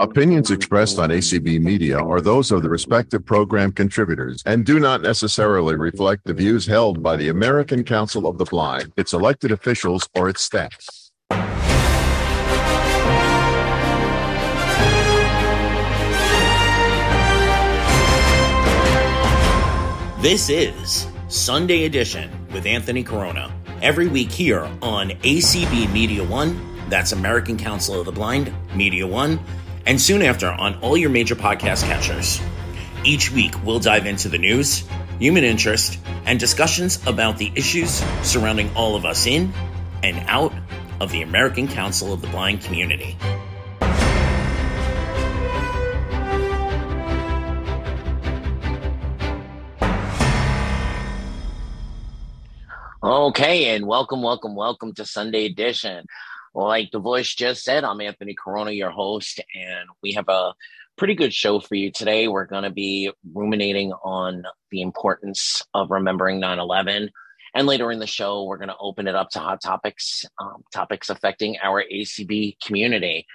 Opinions expressed on ACB Media are those of the respective program contributors and do not necessarily reflect the views held by the American Council of the Blind, its elected officials, or its staff. This is Sunday Edition with Anthony Corona. Every week here on ACB Media One, that's American Council of the Blind, Media One and soon after on all your major podcast catchers. Each week, we'll dive into the news, human interest, and discussions about the issues surrounding all of us in and out of the American Council of the Blind community. Okay, and welcome, welcome, welcome to Sunday Edition like the voice just said, I'm Anthony Corona, your host, and we have a pretty good show for you today. We're going to be ruminating on the importance of remembering 9 11. And later in the show, we're going to open it up to hot topics, um, topics affecting our ACB community.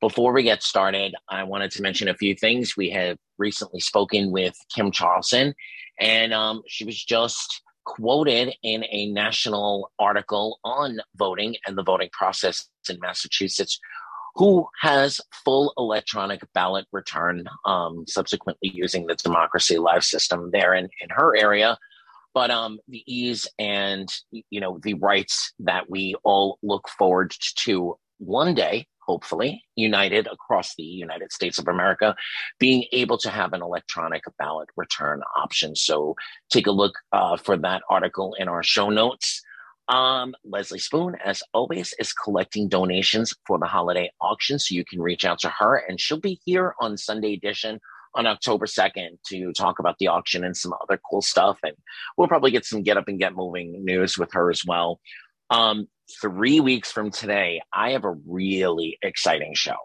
Before we get started, I wanted to mention a few things. We have recently spoken with Kim Charlson, and um, she was just quoted in a national article on voting and the voting process in Massachusetts, who has full electronic ballot return, um, subsequently using the Democracy Live system there in, in her area. But um, the ease and you know the rights that we all look forward to one day hopefully, united across the United States of America, being able to have an electronic ballot return option. So take a look uh, for that article in our show notes. Um, Leslie Spoone, as always, is collecting donations for the holiday auction. So you can reach out to her, and she'll be here on Sunday edition on October 2nd to talk about the auction and some other cool stuff. And we'll probably get some get up and get moving news with her as well. Um, three weeks from today, I have a really exciting show.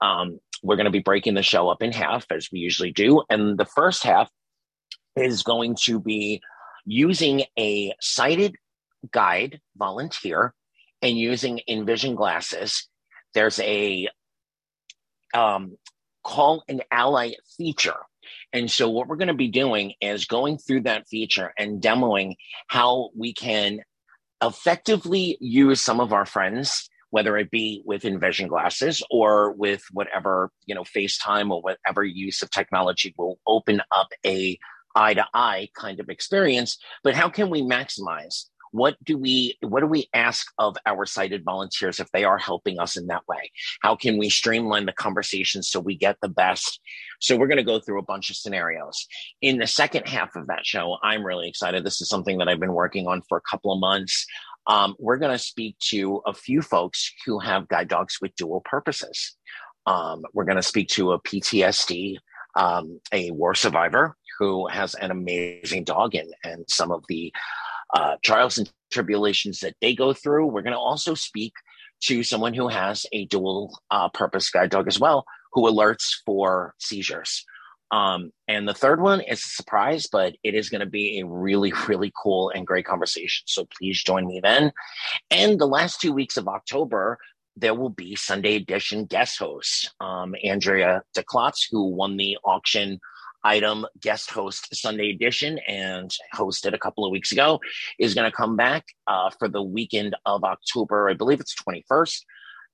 Um, we're going to be breaking the show up in half as we usually do. And the first half is going to be using a sighted guide volunteer and using Envision glasses. There's a um, call an ally feature. And so, what we're going to be doing is going through that feature and demoing how we can effectively use some of our friends whether it be with Envision glasses or with whatever you know FaceTime or whatever use of technology will open up a eye to eye kind of experience. But how can we maximize what do we what do we ask of our sighted volunteers if they are helping us in that way? How can we streamline the conversation so we get the best? So we're going to go through a bunch of scenarios. In the second half of that show i'm really excited. This is something that i've been working on for a couple of months. Um, we're going to speak to a few folks who have guide dogs with dual purposes. Um, we're going to speak to a ptsd um, a war survivor who has an amazing dog and, and some of the uh, trials and tribulations that they go through. We're going to also speak to someone who has a dual uh, purpose guide dog as well, who alerts for seizures. Um, and the third one is a surprise, but it is going to be a really, really cool and great conversation. So please join me then. And the last two weeks of October, there will be Sunday edition guest host, Um, Andrea DeClotz, who won the auction item guest host Sunday edition and hosted a couple of weeks ago is going to come back uh, for the weekend of October. I believe it's 21st.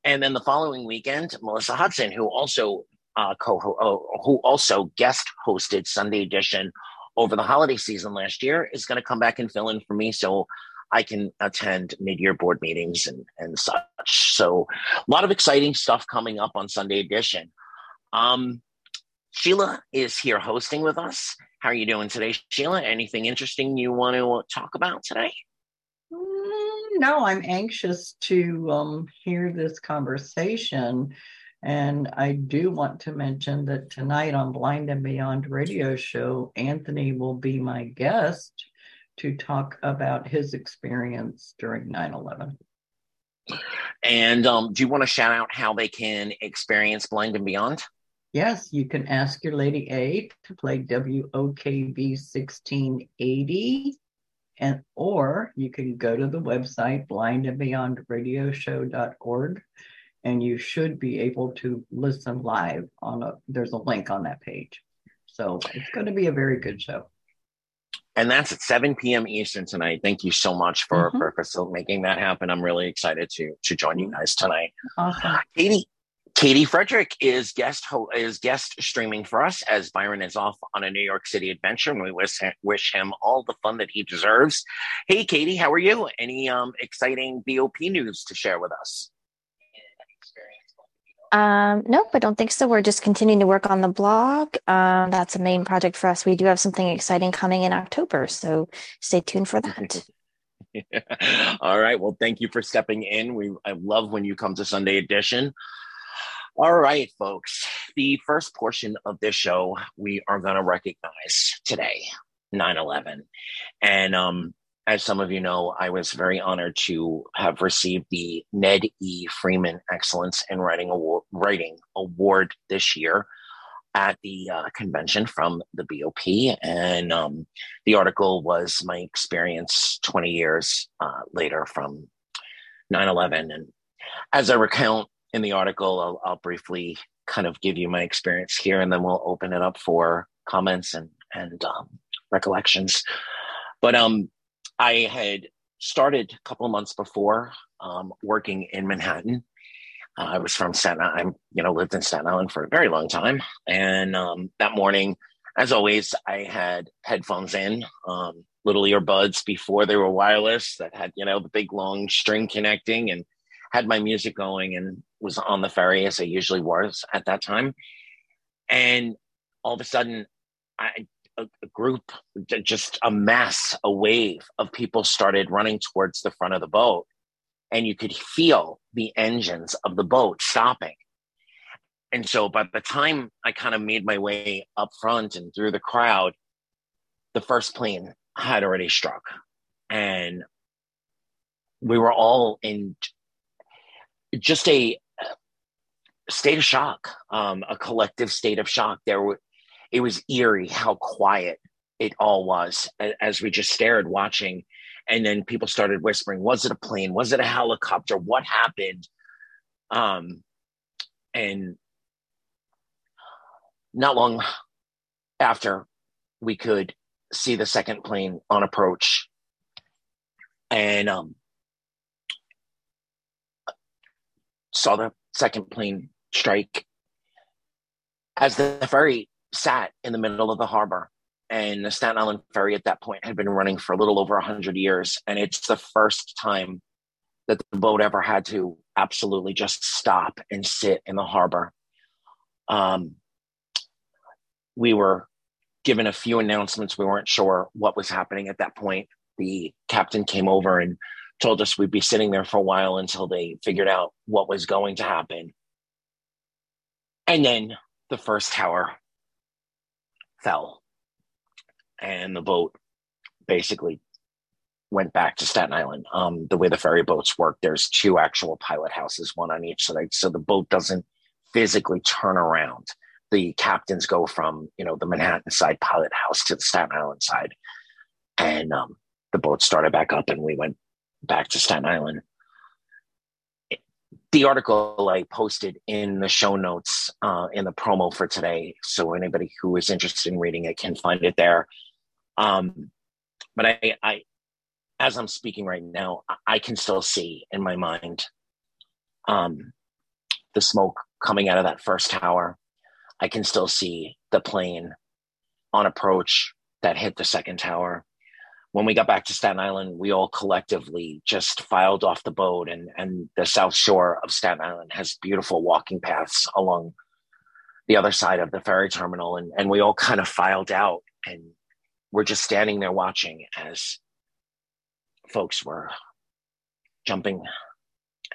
And then the following weekend, Melissa Hudson, who also uh, co uh, who also guest hosted Sunday edition over the holiday season last year, is going to come back and fill in for me. So I can attend mid-year board meetings and, and such. So a lot of exciting stuff coming up on Sunday edition. Um, Sheila is here hosting with us. How are you doing today, Sheila? Anything interesting you want to talk about today? Mm, no, I'm anxious to um, hear this conversation. And I do want to mention that tonight on Blind and Beyond radio show, Anthony will be my guest to talk about his experience during 9 11. And um, do you want to shout out how they can experience Blind and Beyond? Yes, you can ask your Lady A to play WOKV 1680 and or you can go to the website blindandbeyondradioshow.org and you should be able to listen live on a there's a link on that page. So it's going to be a very good show. And that's at 7 p.m. Eastern tonight. Thank you so much for, Mhm. for, for making that happen. I'm really excited to to join you guys tonight. Awesome. Katie Katie Frederick is guest ho- is guest streaming for us as Byron is off on a New York City adventure, and we wish him, wish him all the fun that he deserves. Hey, Katie, how are you? Any um, exciting BOP news to share with us? Um, nope, I don't think so. We're just continuing to work on the blog. Um, that's a main project for us. We do have something exciting coming in October, so stay tuned for that. All right. Well, thank you for stepping in. We I love when you come to Sunday edition. All right, folks. The first portion of this show we are going to recognize today, 9/11. And um as some of you know, I was very honored to have received the Ned E. Freeman Excellence in Writing Award, Writing Award this year at the uh, convention from the BOP. And um, the article was my experience 20 years uh, later from 9 11. And as I recount in the article, I'll, I'll, briefly kind of give you my experience here and then we'll open it up for comments and, and um, recollections. But um, I had started a couple months before um, working in Manhattan. Uh, I was from Staten Island, you know, lived in Staten Island for a very long time. And um, that morning, as always, I had headphones in, um, little earbuds before they were wireless that had, you know, the big long string connecting and had my music going and was on the ferry as I usually was at that time. And all of a sudden, I a, a group, just a mass, a wave of people started running towards the front of the boat. And you could feel the engines of the boat stopping. And so by the time I kind of made my way up front and through the crowd, the first plane had already struck. And we were all in just a state of shock, um, a collective state of shock. There it was eerie how quiet it all was as we just stared watching. And then people started whispering was it a plane? Was it a helicopter? What happened? Um and not long after we could see the second plane on approach. And um saw the second plane strike as the ferry sat in the middle of the harbor. And the Staten Island ferry at that point had been running for a little over 100 years. And it's the first time that the boat ever had to absolutely just stop and sit in the harbor. Um, we were given a few announcements. We weren't sure what was happening at that point. The captain came over and told us we'd be sitting there for a while until they figured out what was going to happen. And then the first tower fell and the boat basically went back to Staten Island. Um, the way the ferry boats work, there's two actual pilot houses, one on each side. So the boat doesn't physically turn around. The captains go from, you know, the Manhattan side pilot house to the Staten Island side. And um, the boat started back up and we went back to Staten Island. The article I posted in the show notes uh, in the promo for today, so anybody who is interested in reading it can find it there. Um, but I, I, as I'm speaking right now, I can still see in my mind um, the smoke coming out of that first tower. I can still see the plane on approach that hit the second tower when we got back to Staten Island, we all collectively just filed off the boat, and and the South Shore of Staten Island has beautiful walking paths along the other side of the ferry terminal, and and we all kind of filed out, and we're just standing there watching as folks were jumping,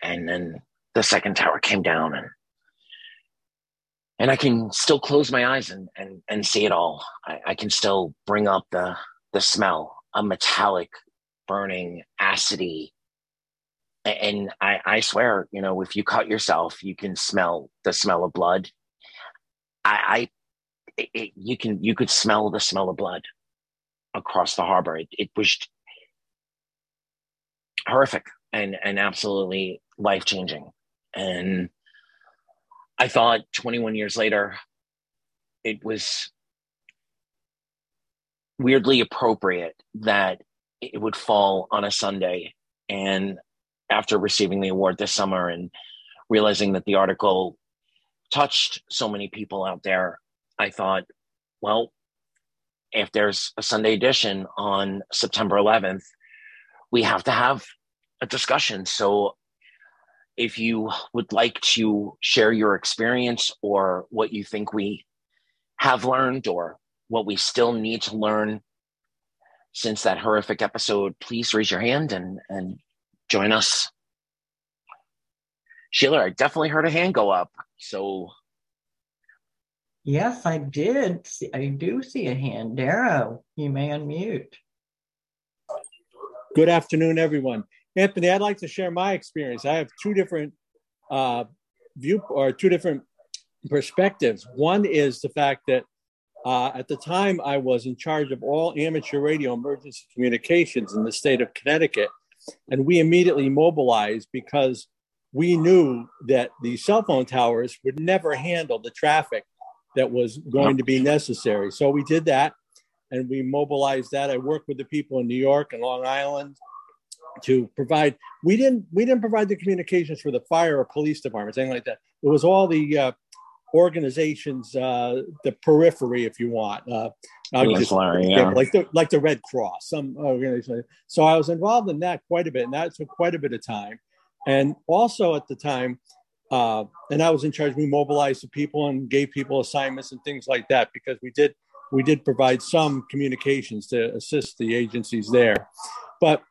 and then the second tower came down, and and I can still close my eyes and and and see it all. I, I can still bring up the the smell a metallic, burning, acidy. And I, I swear, you know, if you cut yourself, you can smell the smell of blood. I, I it, you can, you could smell the smell of blood across the harbor. It, it was horrific and, and absolutely life changing. And I thought 21 years later, it was weirdly appropriate that it would fall on a Sunday. And after receiving the award this summer and realizing that the article touched so many people out there, I thought, well, if there's a Sunday edition on September 11th, we have to have a discussion. So if you would like to share your experience or what you think we have learned or what we still need to learn since that horrific episode, please raise your hand and, and join us. Sheila, I definitely heard a hand go up. So Yes, I did. I do see a hand. Darrow, you may unmute. Good afternoon, everyone. Anthony, I'd like to share my experience. I have two different uh, view or two different perspectives. One is the fact that uh, at the time I was in charge of all amateur radio emergency communications in the state of Connecticut, and we immediately mobilized because we knew that the cell phone towers would never handle the traffic that was going to be necessary. So we did that and we mobilized that. I worked with the people in New York and Long Island to provide. We didn't we didn't provide the communications for the fire or police departments, anything like that. It was all the uh, organizations, uh, the periphery, if you want. Uh, just, yeah. like the like the Red Cross, some organization. So I was involved in that quite a bit, and that took quite a bit of time. And also at the time, uh, and I was in charge. We mobilized the people and gave people assignments and things like that because we did we did provide some communications to assist the agencies there. But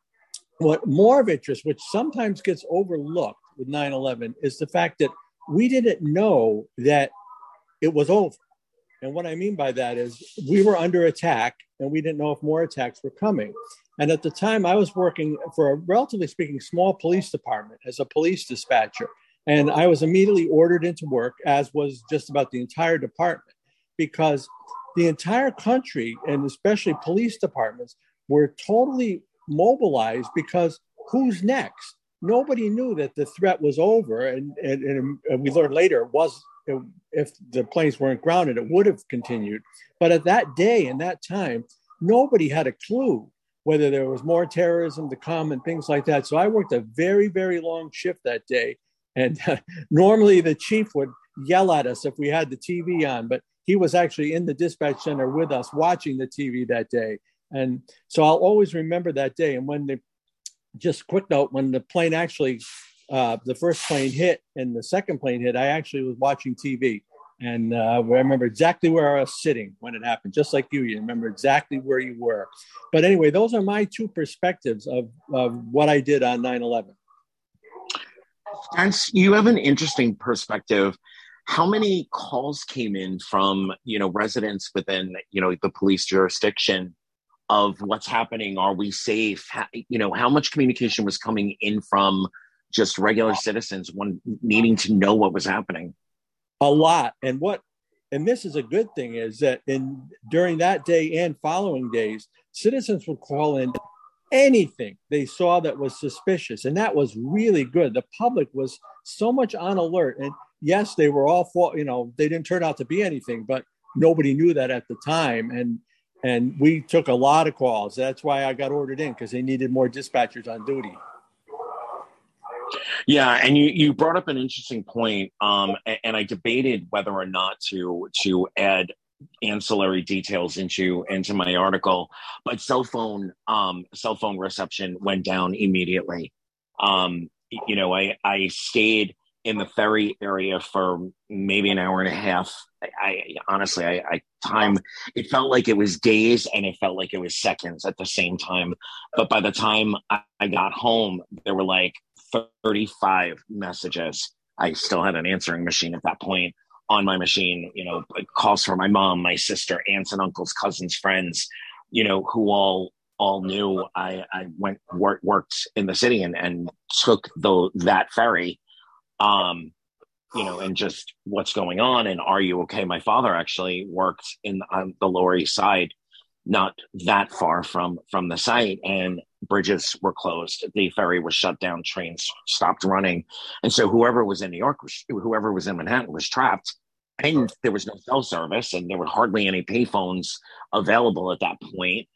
what more of interest, which sometimes gets overlooked with 9/11, is the fact that we didn't know that it was over. And what I mean by that is we were under attack and we didn't know if more attacks were coming. And at the time, I was working for a relatively speaking small police department as a police dispatcher. And I was immediately ordered into work, as was just about the entire department, because the entire country, and especially police departments, were totally mobilized because who's next? Nobody knew that the threat was over. And, and, and we learned later it was if the planes weren't grounded, it would have continued. But at that day and that time, nobody had a clue whether there was more terrorism to come and things like that. So I worked a very, very long shift that day and normally the chief would yell at us if we had the TV on, but he was actually in the dispatch center with us watching the TV that day. And so I'll always remember that day. And when the, just quick note, when the plane actually, uh, the first plane hit and the second plane hit, I actually was watching TV. And uh, I remember exactly where I was sitting when it happened, just like you. You remember exactly where you were. But anyway, those are my two perspectives of, of what I did on 9 11. Spence, you have an interesting perspective. How many calls came in from you know residents within you know the police jurisdiction of what's happening? Are we safe? How, you know, how much communication was coming in from just regular citizens one needing to know what was happening? A lot, and what and this is a good thing is that in during that day and following days citizens would call in anything they saw that was suspicious. And that was really good. The public was so much on alert. And yes, they were all for, you know, they didn't turn out to be anything, but nobody knew that at the time. And and we took a lot of calls. That's why I got ordered in because they needed more dispatchers on duty. Yeah, and you, you brought up an interesting point, um, and, and I debated whether or not to to add ancillary details into into my article but cell phone um cell phone reception went down immediately um you know i i stayed in the ferry area for maybe an hour and a half. I, I honestly I, I time it felt like it was days and it felt like it was seconds at the same time. But by the time I, got home there were like 35 messages. I still had an answering machine at that point on my machine, you know, calls from my mom, my sister, aunts and uncles, cousins, friends, you know, who all all knew I, I went work, worked in the city and, and took the that ferry, um, you know, and just what's going on and are you okay? My father actually worked in on the Lower East Side, not that far from from the site, and bridges were closed, the ferry was shut down, trains stopped running, and so whoever was in New York, whoever was in Manhattan, was trapped. And there was no cell service, and there were hardly any payphones available at that point.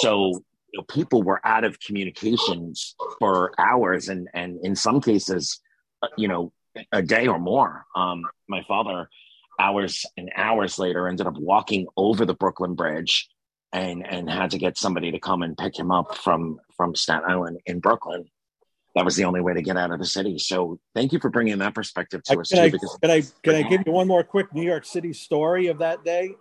So you know, people were out of communications for hours, and and in some cases, you know, a day or more. Um, my father, hours and hours later, ended up walking over the Brooklyn Bridge and and had to get somebody to come and pick him up from from Staten Island in Brooklyn. That was the only way to get out of the city. So thank you for bringing that perspective to us can too. I, because can I can I give you one more quick New York City story of that day?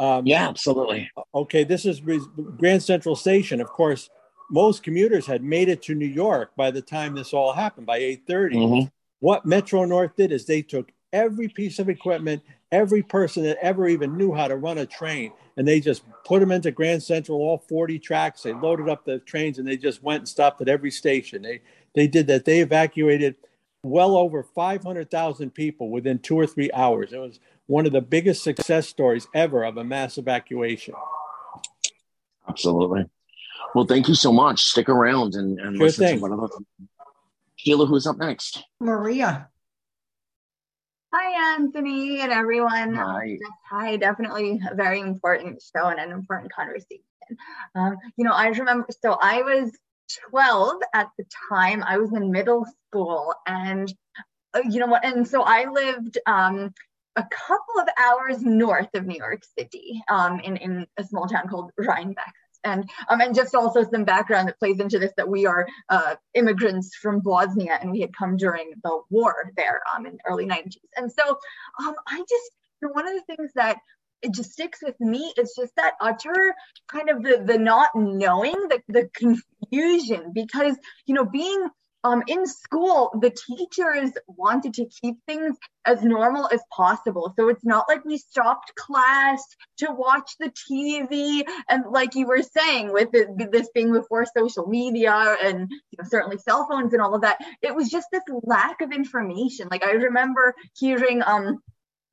Um, yeah, absolutely. Okay, this is Grand Central Station. Of course, most commuters had made it to New York by the time this all happened by 8:30. Mm-hmm. What Metro North did is they took every piece of equipment, every person that ever even knew how to run a train, and they just put them into Grand Central, all 40 tracks. They loaded up the trains and they just went and stopped at every station. They they did that. They evacuated well over 500,000 people within two or three hours. It was one of the biggest success stories ever of a mass evacuation. Absolutely. Well, thank you so much. Stick around and, and sure listen thing. to one of them. Sheila, who's up next? Maria. Hi, Anthony and everyone. Hi. Hi, definitely a very important show and an important conversation. Um, you know, I remember, so I was 12 at the time. I was in middle school, and uh, you know what? And so I lived um, a couple of hours north of New York City um, in, in a small town called Rhinebeck and um, and just also some background that plays into this that we are uh, immigrants from Bosnia and we had come during the war there um, in the early 90s. And so um, I just one of the things that it just sticks with me is just that utter kind of the the not knowing the the confusion because you know being um, in school, the teachers wanted to keep things as normal as possible. So it's not like we stopped class to watch the TV. And like you were saying, with the, this being before social media and you know, certainly cell phones and all of that, it was just this lack of information. Like I remember hearing, um,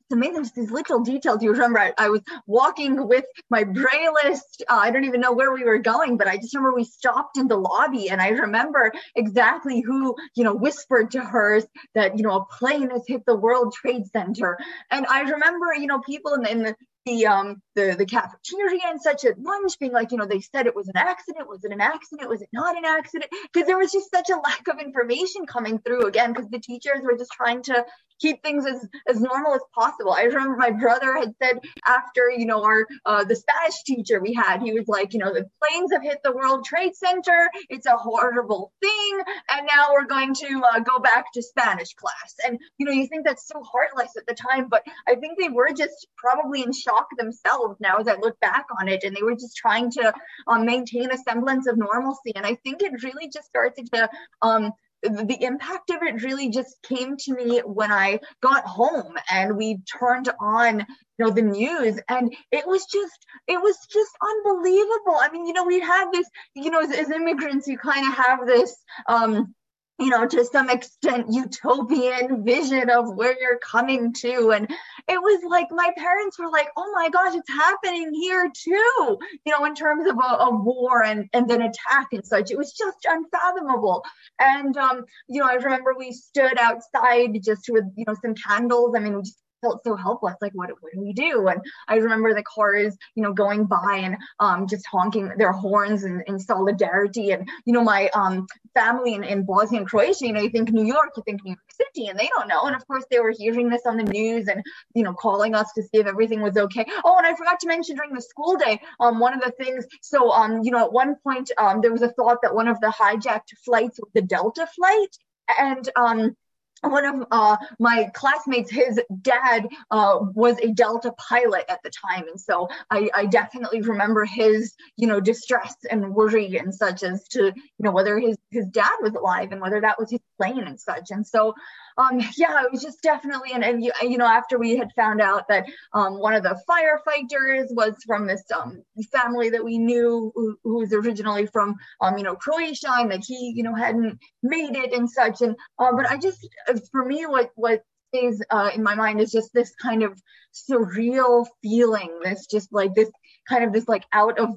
it's amazing just these little details you remember. I, I was walking with my brailleist uh, i don't even know where we were going but i just remember we stopped in the lobby and i remember exactly who you know whispered to her that you know a plane has hit the world trade center. And i remember you know people in in the the um the the cafeteria and such at lunch being like you know they said it was an accident was it an accident was it not an accident? Because there was just such a lack of information coming through again because the teachers were just trying to keep things as as normal as possible i remember my brother had said after you know our uh, the spanish teacher we had he was like you know the planes have hit the world trade center it's a horrible thing and now we're going to uh, go back to spanish class and you know you think that's so heartless at the time but i think they were just probably in shock themselves now as I look back on it. And they were just trying to um, maintain a semblance of normalcy. And I think it really just started to um, the impact of it really just came to me when I got home and we turned on, you know, the news and it was just, it was just unbelievable. I mean, you know, we had this, you know, as, as immigrants, you kind of have this, um, you know, to some extent, utopian vision of where you're coming to. And it was like my parents were like, oh my gosh, it's happening here too, you know, in terms of a, a war and, and then attack and such. It was just unfathomable. And, um, you know, I remember we stood outside just with, you know, some candles. I mean, we just felt so helpless. Like, what, what do we do? And I remember the cars, you know, going by and um, just honking their horns in, in solidarity. And, you know, my um, family in, in Bosnia and Croatia, you know, you think New York, you think New York City, and they don't know. And of course, they were hearing this on the news and, you know, calling us to see if everything was okay. Oh, and I forgot to mention during the school day, um, one of the things, so, um, you know, at one point, um, there was a thought that one of the hijacked flights was the Delta flight. And, um, one of uh, my classmates, his dad uh, was a Delta pilot at the time, and so I, I, definitely remember his, you know, distress and worry and such as to, you know, whether his his dad was alive and whether that was his plane and such. And so um, yeah, it was just definitely, and, and you, you know, after we had found out that um, one of the firefighters was from this um, family that we knew who, who was originally from, um, you know, Croatia, and that he, you know, hadn't made it and such. And uh, but I just, for me, what what stays uh, in my mind is just this kind of surreal feeling. This just like this kind of this like out of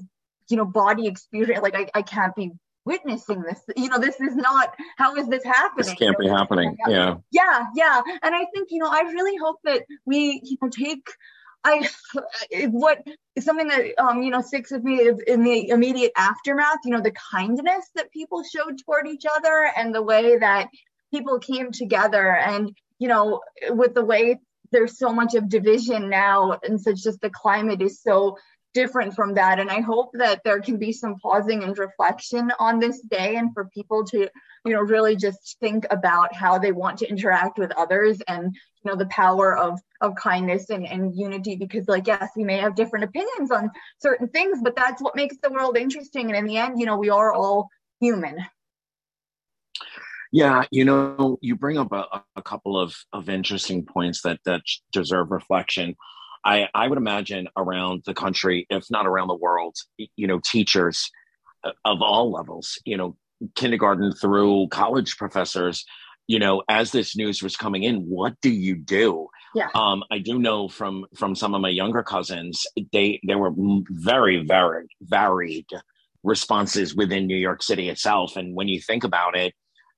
you know body experience. Like I, I can't be witnessing this you know this is not how is this happening? This can't you know, be happening. yeah. Yeah yeah. And i think you know i really hope that we you know take i what is something that um you know sticks with me in the immediate aftermath you know the kindness that people showed toward each other and the way that people came together. And you know with the way there's so much of division now and such just the climate is so different from that. And i hope that there can be some pausing and reflection on this day and for people to you know really just think about how they want to interact with others and you know the power of of kindness and, and unity. Because like yes we may have different opinions on certain things but that's what makes the world interesting. And in the end you know we are all human. Yeah, you know, you bring up a, a couple of, of interesting points that that deserve reflection. I, I would imagine around the country, if not around the world, you know, teachers uh, of all levels, you know, kindergarten through college professors, you know, as this news was coming in, what do you do? Yeah. Um, I do know from from some of my younger cousins, they there were very very varied responses within New York City itself, and when you think about it,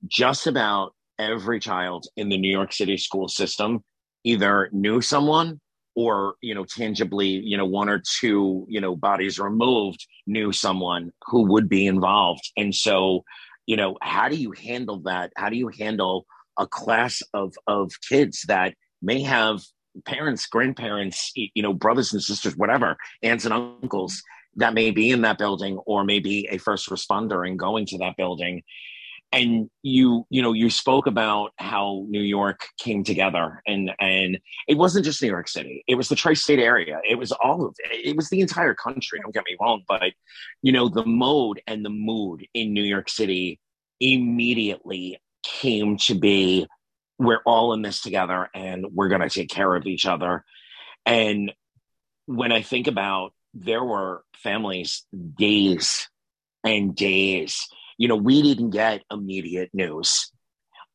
just about every child in the New York City school system either knew someone or you know tangibly you know one or two you know bodies removed knew someone who would be involved. And so you know how do you handle that? How do you handle a class of of kids that may have parents grandparents you know brothers and sisters whatever aunts and uncles that may be in that building or maybe a first responder and going to that building and you you know you spoke about how new york came together and and it wasn't just new york city. It was the tri-state area. It was all of it it was the entire country don't get me wrong but you know the mode and the mood in new york city immediately came to be we're all in this together and we're going to take care of each other. And when i think about there were families days and days you know, we didn't get immediate news.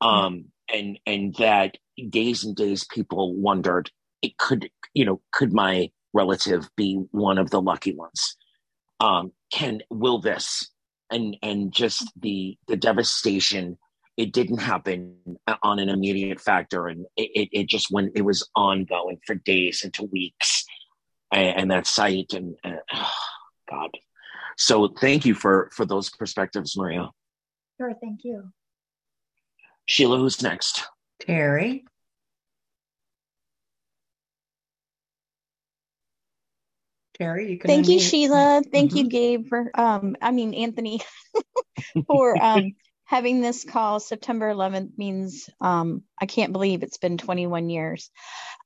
Um, and and that days and days people wondered it could, you know, could my relative be one of the lucky ones? Um, can will this and and just the the devastation it didn't happen on an immediate factor and it, it just went it was ongoing for days into weeks and, and that site and, and oh, god so thank you for for those perspectives, Maria. Sure, thank you. Sheila, who's next? Terry. Terry, you can. Thank you, Sheila. Thank mm-hmm. you, Gabe, for um, I mean Anthony, for um having this call. September 11th means um, I can't believe it's been 21 years.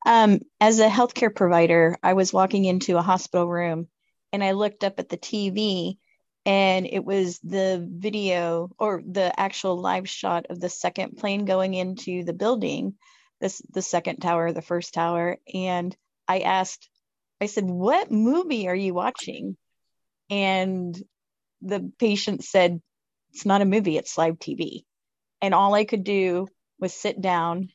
Um, as a healthcare provider, I was walking into a hospital room and I looked up at the TV and it was the video or the actual live shot of the second plane going into the building, this the second tower, the first tower. And I asked, I said, What movie are you watching? And the patient said, It's not a movie, it's live TV. And all I could do was sit down,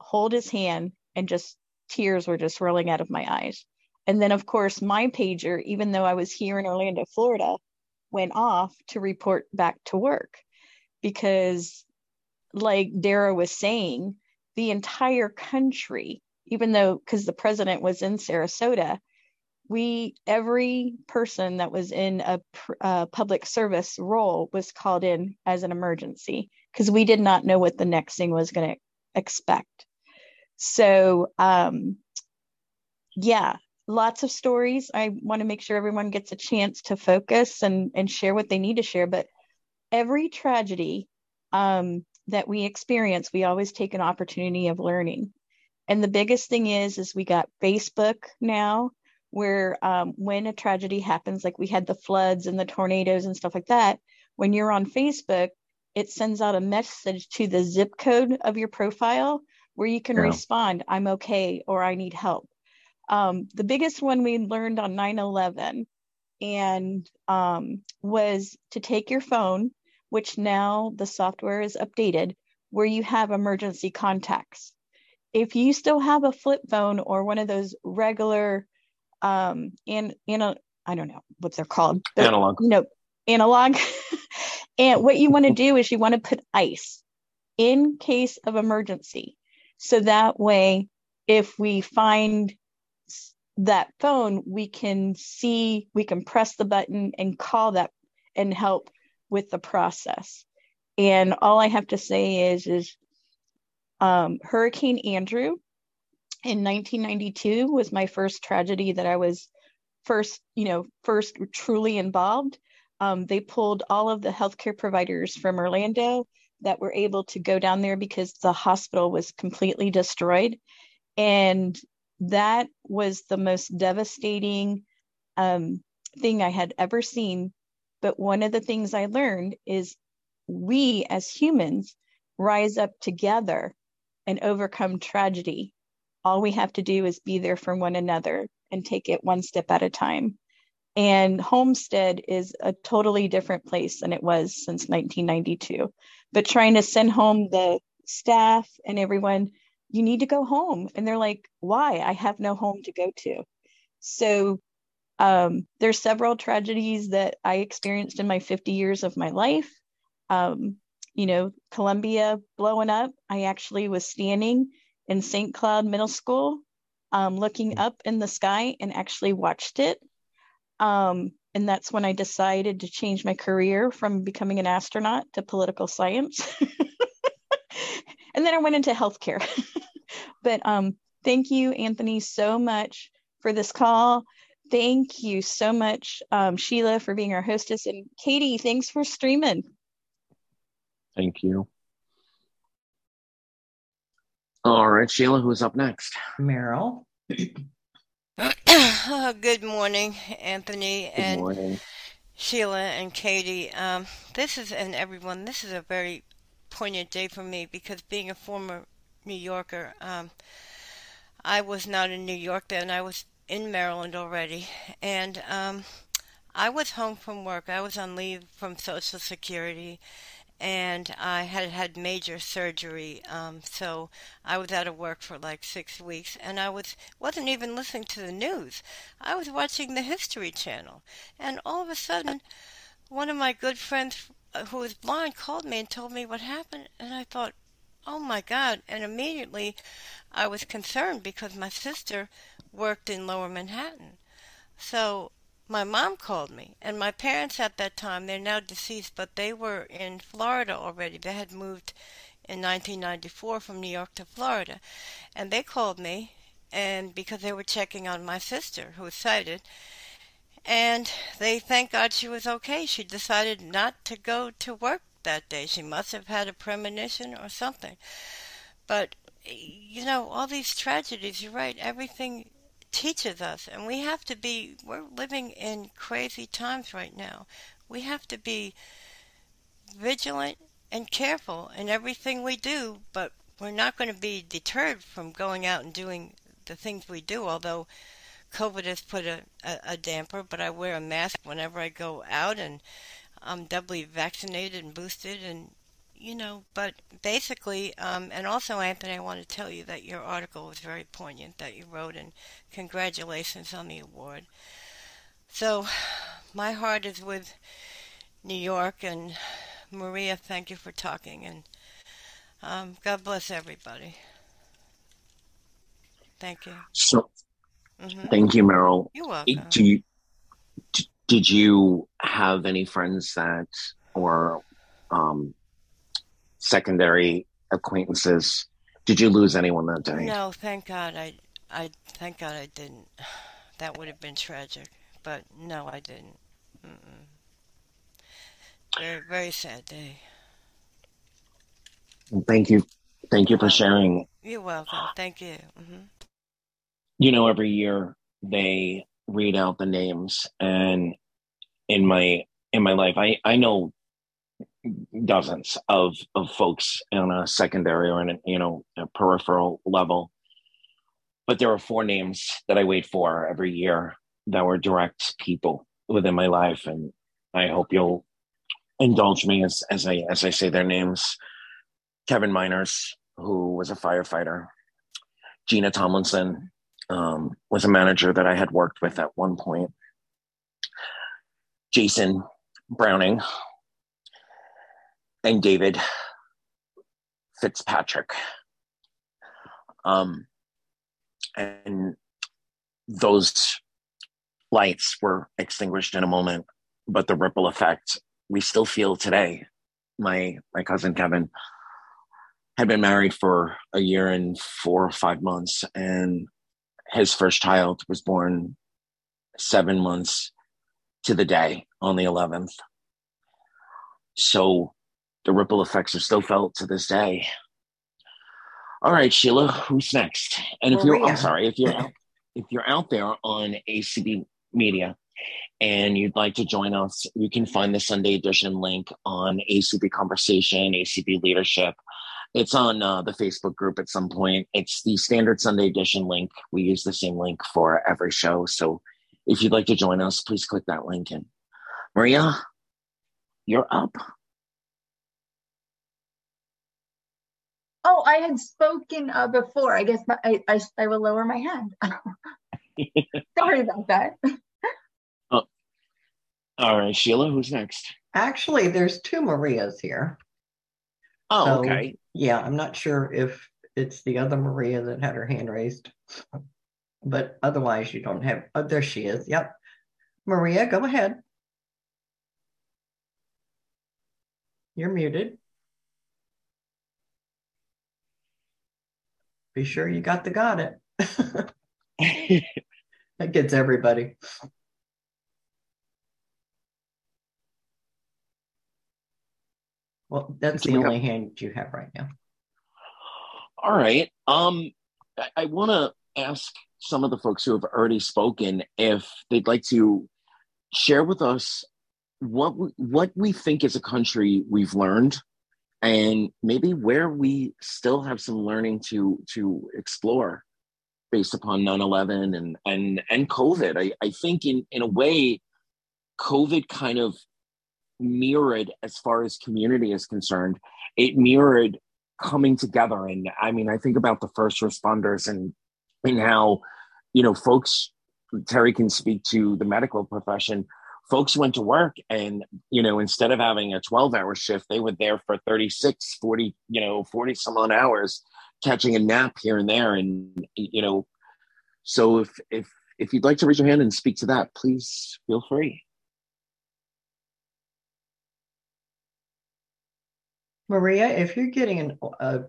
hold his hand, and just tears were just rolling out of my eyes. And then, of course, my pager, even though I was here in Orlando, Florida, went off to report back to work because, like Dara was saying, the entire country, even though because the president was in Sarasota, we every person that was in a, a public service role was called in as an emergency because we did not know what the next thing was going to expect. So, um, yeah, lots of stories. I want to make sure everyone gets a chance to focus and, and share what they need to share. But every tragedy um, that we experience, we always take an opportunity of learning. And the biggest thing is, is we got Facebook now, where um, when a tragedy happens, like we had the floods and the tornadoes and stuff like that, when you're on Facebook, it sends out a message to the zip code of your profile where you can yeah. respond, I'm okay, or I need help um, the biggest one we learned on 9 11 and um, was to take your phone, which now the software is updated, where you have emergency contacts. If you still have a flip phone or one of those regular, um, in in a I don't know what they're called, but, analog, you know, analog. and what you want to do is you want to put ice in case of emergency. So that way, if we find that phone, we can see, we can press the button and call that and help with the process. And all I have to say is, is um, Hurricane Andrew in 1992 was my first tragedy that I was first, you know, first truly involved. Um, they pulled all of the healthcare providers from Orlando that were able to go down there because the hospital was completely destroyed. And that was the most devastating um, thing I had ever seen. But one of the things I learned is we as humans rise up together and overcome tragedy. All we have to do is be there for one another and take it one step at a time. And Homestead is a totally different place than it was since 1992. But trying to send home the staff and everyone, you need to go home. And they're like, why? I have no home to go to. So um, there's several tragedies that I experienced in my 50 years of my life. Um, you know, Columbia blowing up. I actually was standing in St. Cloud Middle School, um, looking up in the sky and actually watched it. Um, and that's when I decided to change my career from becoming an astronaut to political science. and then I went into healthcare. but um, thank you, Anthony, so much for this call. Thank you so much, um, Sheila, for being our hostess. And Katie, thanks for streaming. Thank you. All right, Sheila, who's up next? Meryl. Good morning, Anthony Good and morning. Sheila and Katie. Um, this is, and everyone, this is a very poignant day for me because being a former New Yorker, um, I was not in New York then. I was in Maryland already. And um, I was home from work. I was on leave from Social Security and I had had major surgery. Um, so I was out of work for like six weeks, and I was wasn't even listening to the news. I was watching the History Channel, and all of a sudden, one of my good friends who was blind called me and told me what happened, and I thought, oh my God! And immediately, I was concerned because my sister worked in Lower Manhattan. So my mom called me, and my parents at that time, they're now deceased, but they were in Florida already. They had moved in 1994 from New York to Florida. And they called me, and because they were checking on my sister, who was sighted, and they thank God she was okay. She decided not to go to work that day. She must have had a premonition or something. But, you know, all these tragedies, you're right, everything teaches us, and we have to be, we're living in crazy times right now. We have to be vigilant and careful in everything we do, but we're not going to be deterred from going out and doing the things we do, although COVID has put a, a, a damper, but I wear a mask whenever I go out and I'm doubly vaccinated and boosted and you know, but basically, um, and also, Anthony, I want to tell you that your article was very poignant that you wrote, and congratulations on the award. So, my heart is with New York, and Maria, thank you for talking, and um, God bless everybody. Thank you. So, hmm thank you, Meryl. You're welcome. Do you, d- did you have any friends that, or um, secondary acquaintances? Did you lose anyone that day? No, thank God. I, I thank God I didn't. That would have been tragic, but no, I didn't. Mm-mm. Very, very sad day. Thank you. Thank you for sharing. You're welcome. Thank you. hmm You know, every year they read out the names, and in my in my life, I I know dozens of of folks on a secondary or in a, you know a peripheral level, but there are four names that I wait for every year that were direct people within my life, and I hope you'll indulge me as as I as I say their names. Kevin Miners, who was a firefighter, Gina Tomlinson um, was a manager that I had worked with at one point. Jason Browning and David Fitzpatrick. Um, and those lights were extinguished in a moment, but the ripple effect we still feel today. My my cousin Kevin had been married for a year and four or five months, and his first child was born seven months to the day on the 11th. So the ripple effects are still felt to this day. All right, Sheila, who's next? And if you're, I'm sorry, if you're out, if you're out there on ACB Media and you'd like to join us, you can find the Sunday edition link on ACB Conversation, ACB Leadership. It's on uh, the Facebook group at some point. It's the standard Sunday edition link. We use the same link for every show. So if you'd like to join us, please click that link in. Maria, you're up. Oh, I had spoken uh, before. I guess I, I, I will lower my hand. Sorry about that. Oh. All right, Sheila, who's next? Actually, there's two Marias here. Oh, so, okay. Yeah, I'm not sure if it's the other Maria that had her hand raised, but otherwise, you don't have. Oh, there she is. Yep. Maria, go ahead. You're muted. Be sure you got the got it. that gets everybody. Well, that's the only hand you have right now. All right. Um, I, I want to ask some of the folks who have already spoken if they'd like to share with us what we, what we think as a country we've learned and maybe where we still have some learning to to explore based upon 9-11 and and and covid i, I think in in a way covid kind of mirrored as far as community is concerned it mirrored coming together. And i mean i think about the first responders and and how you know folks terry can speak to the medical profession folks went to work and you know instead of having a 12 hour shift they were there for 36 40 you know 40 some odd hours catching a nap here and there. And you know so if if if you'd like to raise your hand and speak to that please feel free maria if you're getting an, a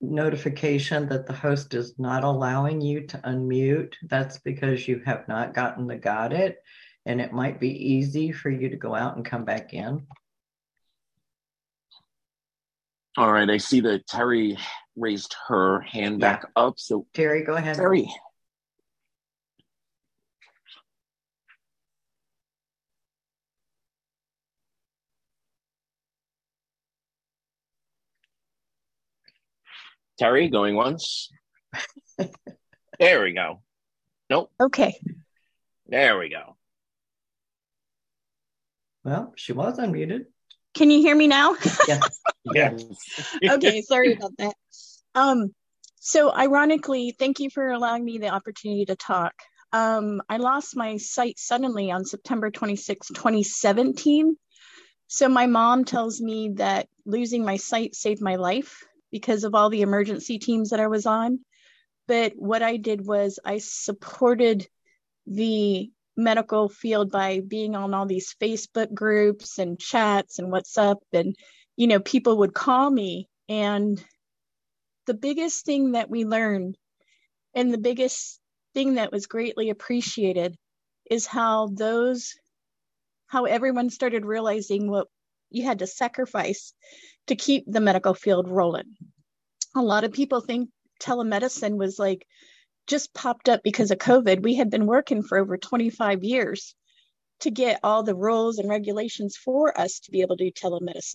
notification that the host is not allowing you to unmute that's because you have not gotten the got it and it might be easy for you to go out and come back in. All right, I see that Terry raised her hand yeah. back up. So Terry, go ahead. Terry. Terry, going once. there we go. Nope. Okay. There we go. Well, she was unmuted. Can you hear me now? Yes. yes. okay, sorry about that. Um, so ironically, thank you for allowing me the opportunity to talk. Um, I lost my sight suddenly on September 26, 2017. So my mom tells me that losing my sight saved my life because of all the emergency teams that I was on. But what I did was I supported the medical field by being on all these Facebook groups and chats and WhatsApp. And, you know, people would call me. And the biggest thing that we learned and the biggest thing that was greatly appreciated is how those, how everyone started realizing what you had to sacrifice to keep the medical field rolling. A lot of people think telemedicine was like just popped up because of COVID. We had been working for over 25 years to get all the rules and regulations for us to be able to do telemedicine.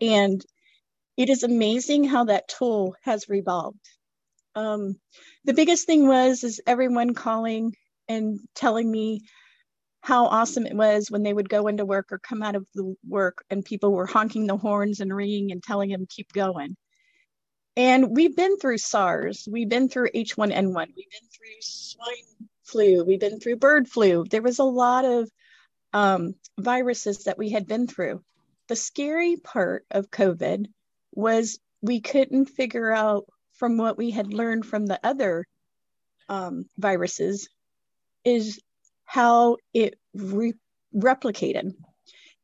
And it is amazing how that tool has revolved. Um, the biggest thing was is everyone calling and telling me how awesome it was when they would go into work or come out of the work and people were honking the horns and ringing and telling them keep going and we've been through SARS, we've been through H1N1, we've been through swine flu, we've been through bird flu. There was a lot of um, viruses that we had been through. The scary part of COVID was we couldn't figure out from what we had learned from the other um, viruses is how it re- replicated.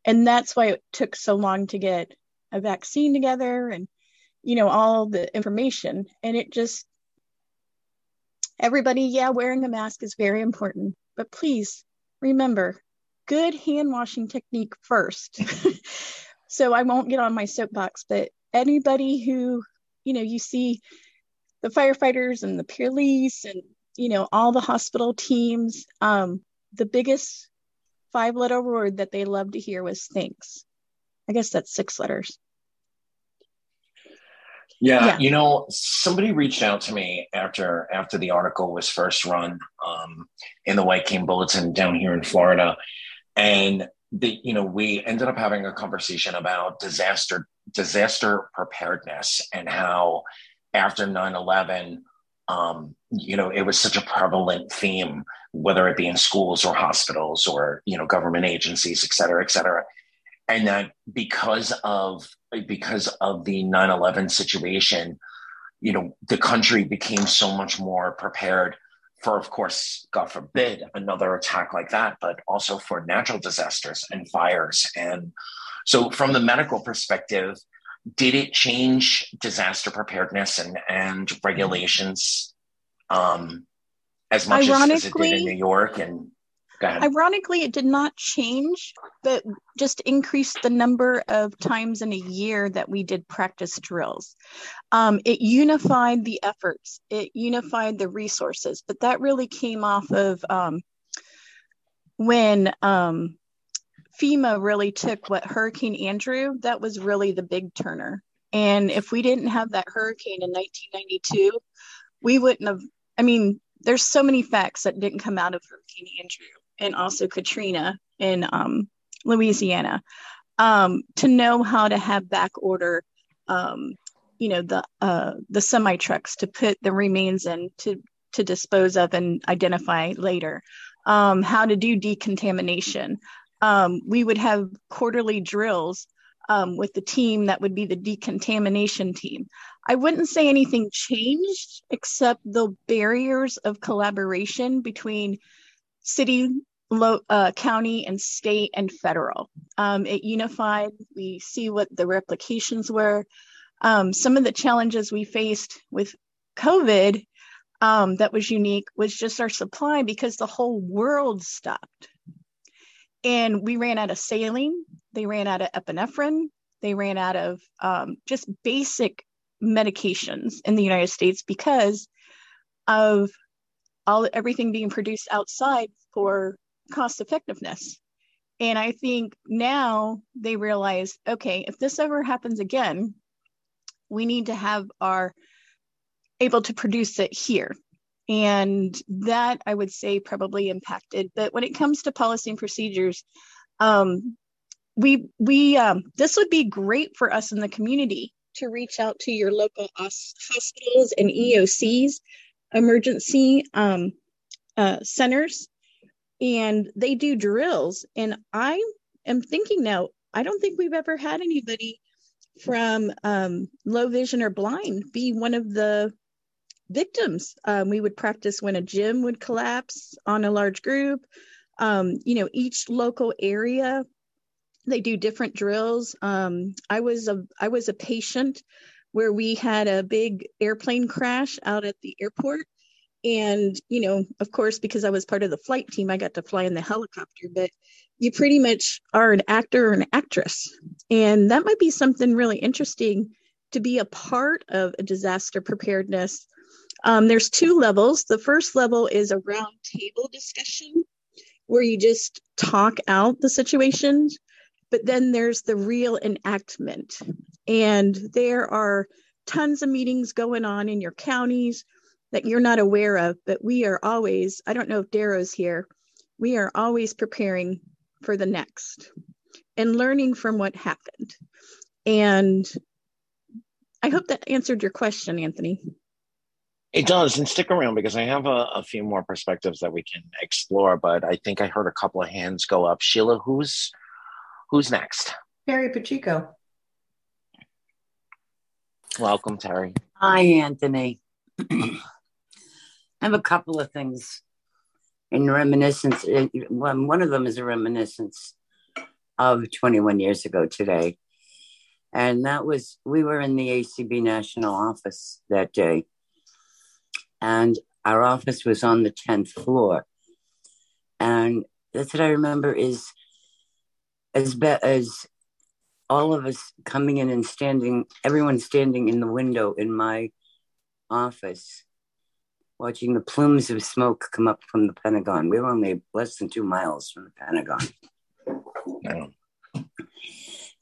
And that's why it took so long to get a vaccine together and, you know, all the information. And it just, everybody, yeah, wearing a mask is very important. But please remember good hand washing technique first. so I won't get on my soapbox, but anybody who, you know, you see the firefighters and the police and, you know, all the hospital teams, um, the biggest five letter word that they love to hear was thanks. I guess that's six letters. Yeah, yeah, you know, somebody reached out to me after after the article was first run um, in the White Cane Bulletin down here in Florida, and the you know we ended up having a conversation about disaster disaster preparedness and how after 9-11 um, you know it was such a prevalent theme whether it be in schools or hospitals or you know government agencies et cetera et cetera. And that because of because of the 9-11 situation you know the country became so much more prepared for of course god forbid another attack like that but also for natural disasters and fires. And so from the medical perspective did it change disaster preparedness and, and regulations um, as much as, as, it did in New York and Ironically, it did not change, but just increased the number of times in a year that we did practice drills. Um, it unified the efforts, it unified the resources, but that really came off of um, when um, FEMA really took what Hurricane Andrew, that was really the big turner. And if we didn't have that hurricane in 1992, we wouldn't have. I mean, there's so many facts that didn't come out of Hurricane Andrew and also Katrina in um, Louisiana um, to know how to have back order, um, you know, the uh, the semi trucks to put the remains in to to dispose of and identify later, um, how to do decontamination. Um, we would have quarterly drills um, with the team that would be the decontamination team. I wouldn't say anything changed except the barriers of collaboration between city uh, county and state and federal. Um, it unified. We see what the replications were. Um, some of the challenges we faced with COVID um, that was unique was just our supply because the whole world stopped. And we ran out of saline, they ran out of epinephrine, they ran out of um, just basic medications in the United States because of all everything being produced outside for cost effectiveness. And I think now they realize okay, if this ever happens again, we need to have our able to produce it here. And that I would say probably impacted. But when it comes to policy and procedures, um, we we um, this would be great for us in the community to reach out to your local hospitals and EOCs, emergency um, uh, centers, and they do drills. And I am thinking now, I don't think we've ever had anybody from um, low vision or blind be one of the victims. Um, we would practice when a gym would collapse on a large group. Um, you know, each local area, they do different drills. Um, I was a I was a patient where we had a big airplane crash out at the airport, and you know of course because i was part of the flight team i got to fly in the helicopter but you pretty much are an actor or an actress and that might be something really interesting to be a part of a disaster preparedness um, there's two levels the first level is a round table discussion where you just talk out the situation. but then there's the real enactment and there are tons of meetings going on in your counties that you're not aware of, but we are always, I don't know if Darrow's here, we are always preparing for the next and learning from what happened. And I hope that answered your question, Anthony. It does, and stick around because I have a, a, few more perspectives that we can explore. But I think I heard a couple of hands go up. Sheila, who's who's next? Terry Pacheco. Welcome, Terry. Hi, Anthony. I have a couple of things in reminiscence. One of them is a reminiscence of 21 years ago today. And that was, we were in the ACB national office that day and our office was on the 10th floor. And that's what I remember is as be- as all of us coming in and standing, everyone standing in the window in my office, watching the plumes of smoke come up from the Pentagon. We were only less than two miles from the Pentagon.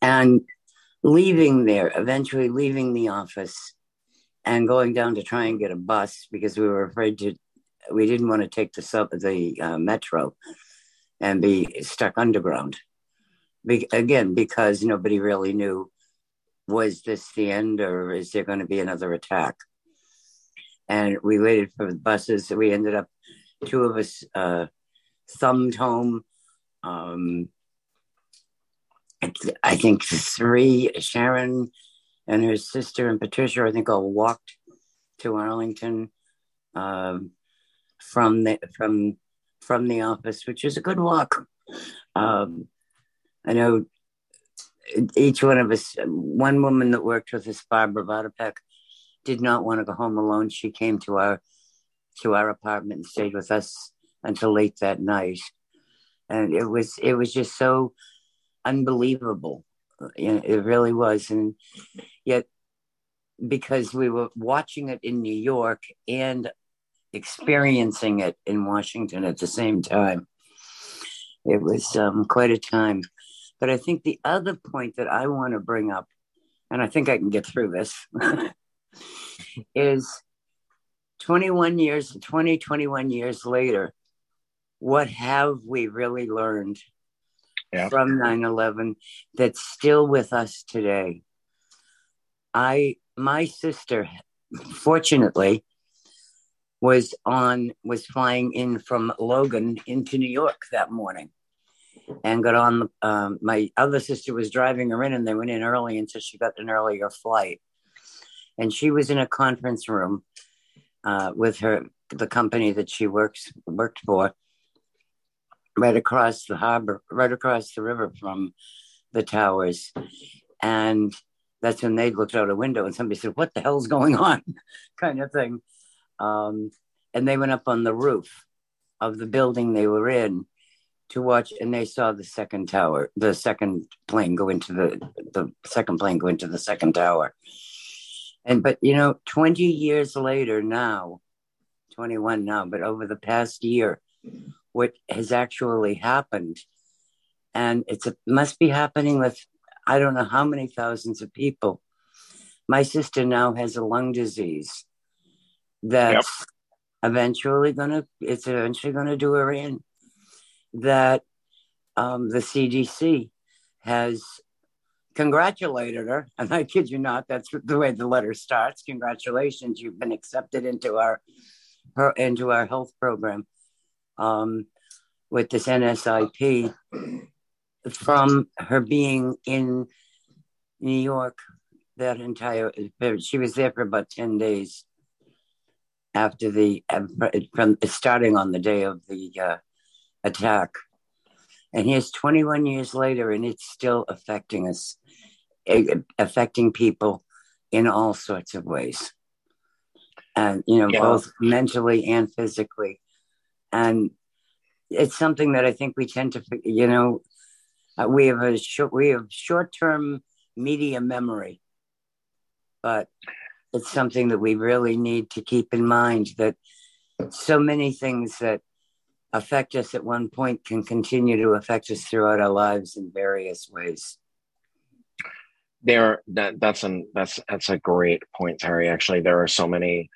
And leaving there, eventually leaving the office and going down to try and get a bus because we were afraid to we didn't want to take the sub the uh, metro and be stuck underground. Be- again because nobody really knew was this the end or is there going to be another attack? And we waited for the buses. We ended up two of us uh, thumbed home. Um, I think three Sharon and her sister and Patricia, I think, all walked to Arlington um, from the from from the office, which is a good walk. Um, I know each one of us. One woman that worked with us, Barbara Vodopek, did not want to go home alone. She came to our to our apartment and stayed with us until late that night, and it was it was just so unbelievable it really was. And yet, because we were watching it in New York and experiencing it in Washington at the same time, it was um, quite a time. But I think the other point that I want to bring up, and I think I can get through this, is 21 years, 20, 21 years later, what have we really learned yeah. from 9-11 that's still with us today. I my sister fortunately was on was flying in from logan into new york that morning and got on um, my other sister was driving her in and they went in early until she got an earlier flight. And she was in a conference room uh, with her the company that she works worked for right across the harbor, right across the river from the towers. And that's when they looked out a window and somebody said, What the hell's going on? kind of thing. Um, and they went up on the roof of the building they were in to watch, and they saw the second tower, the second plane go into the, the second plane go into the second tower. And, but you know, 20 years later now, 21 now, but over the past year, what has actually happened. And it must be happening with I don't know how many thousands of people. My sister now has a lung disease that's yep. eventually gonna it's eventually gonna do her in. That um, the CDC has congratulated her, and I kid you not, that's the way the letter starts. Congratulations, you've been accepted into our her into our health program um, with this NSIP from her being in New York that entire she was there for about 10 days after the from starting on the day of the uh, attack. And here's 21 years later and it's still affecting us affecting people in all sorts of ways. And you know yeah. both mentally and physically and it's something that I think we tend to, you know, uh, we have a short, we have short term media memory, but it's something that we really need to keep in mind that so many things that affect us at one point can continue to affect us throughout our lives in various ways. There that that's an that's that's a great point terry. Actually there are so many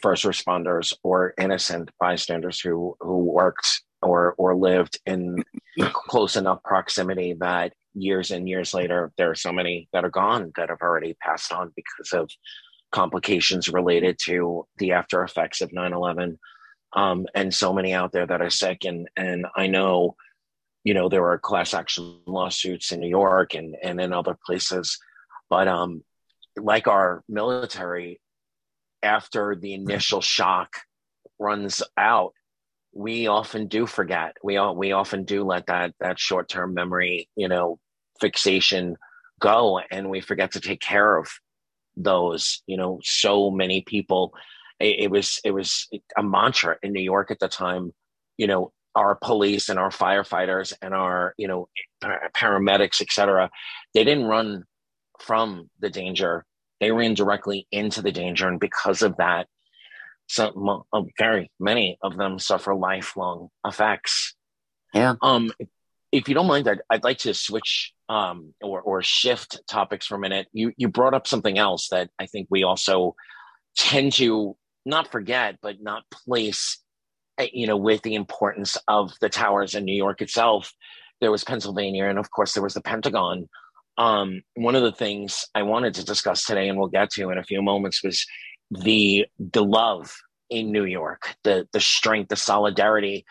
first responders or innocent bystanders who who worked or or lived in close enough proximity that years and years later there are so many that are gone that have already passed on because of complications related to the after effects of 9-11 um, and so many out there that are sick. And and i know you know there are class action lawsuits in new york and and in other places. But um like our military after the initial shock runs out we often do forget. We all we often do let that that short-term memory you know fixation go and we forget to take care of those. You know so many people it, it was it was a mantra in new york at the time you know our police and our firefighters and our you know paramedics etc they didn't run from the danger they ran directly into the danger and because of that some uh, very many of them suffer lifelong effects. Yeah. Um if you don't mind i'd, I'd like to switch um or or shift topics for a minute. You you brought up something else that i think we also tend to not forget but not place Eh, you know, with the importance of the towers in New York itself, there was Pennsylvania, and of course there was the Pentagon. Um, one of the things I wanted to discuss today, and we'll get to in a few moments, was the the love in New York, the the strength, the solidarity.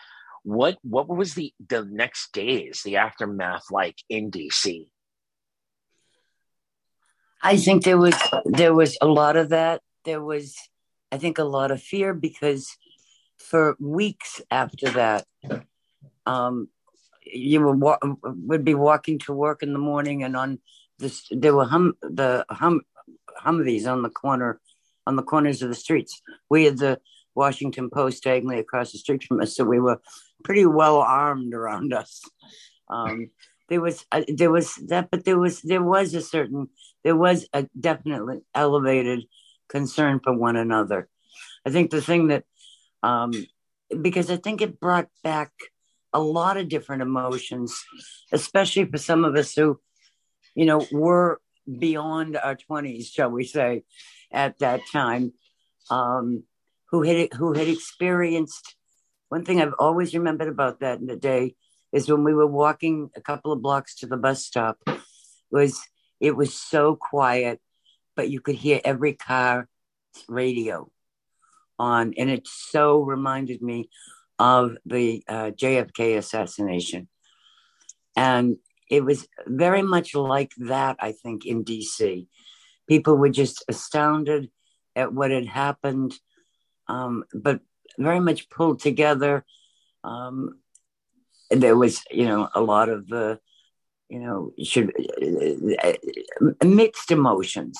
What what was the the next days, the aftermath like in DC? I think there was there was a lot of that. There was, I think, a lot of fear because for weeks after that. Um, you were wa- would be walking to work in the morning, and on this there were hum the hum Humvees on the corner on the corners of the streets. We had the Washington Post diagonally across the street from us, so we were pretty well armed around us. Um, there was uh, there was that, but there was there was a certain there was a definitely elevated concern for one another. I think the thing that um, because I think it brought back a lot of different emotions, especially for some of us who, you know, were beyond our 20s, shall we say, at that time, um, who had who had experienced. One thing I've always remembered about that in the day is when we were walking a couple of blocks to the bus stop. Was it was so quiet, but you could hear every car radio on, and it so reminded me of the uh, JFK assassination. And it was very much like that, I think, in DC. People were just astounded at what had happened, um, but very much pulled together. Um, there was, you know, a lot of, uh, you know, should, uh, uh, mixed emotions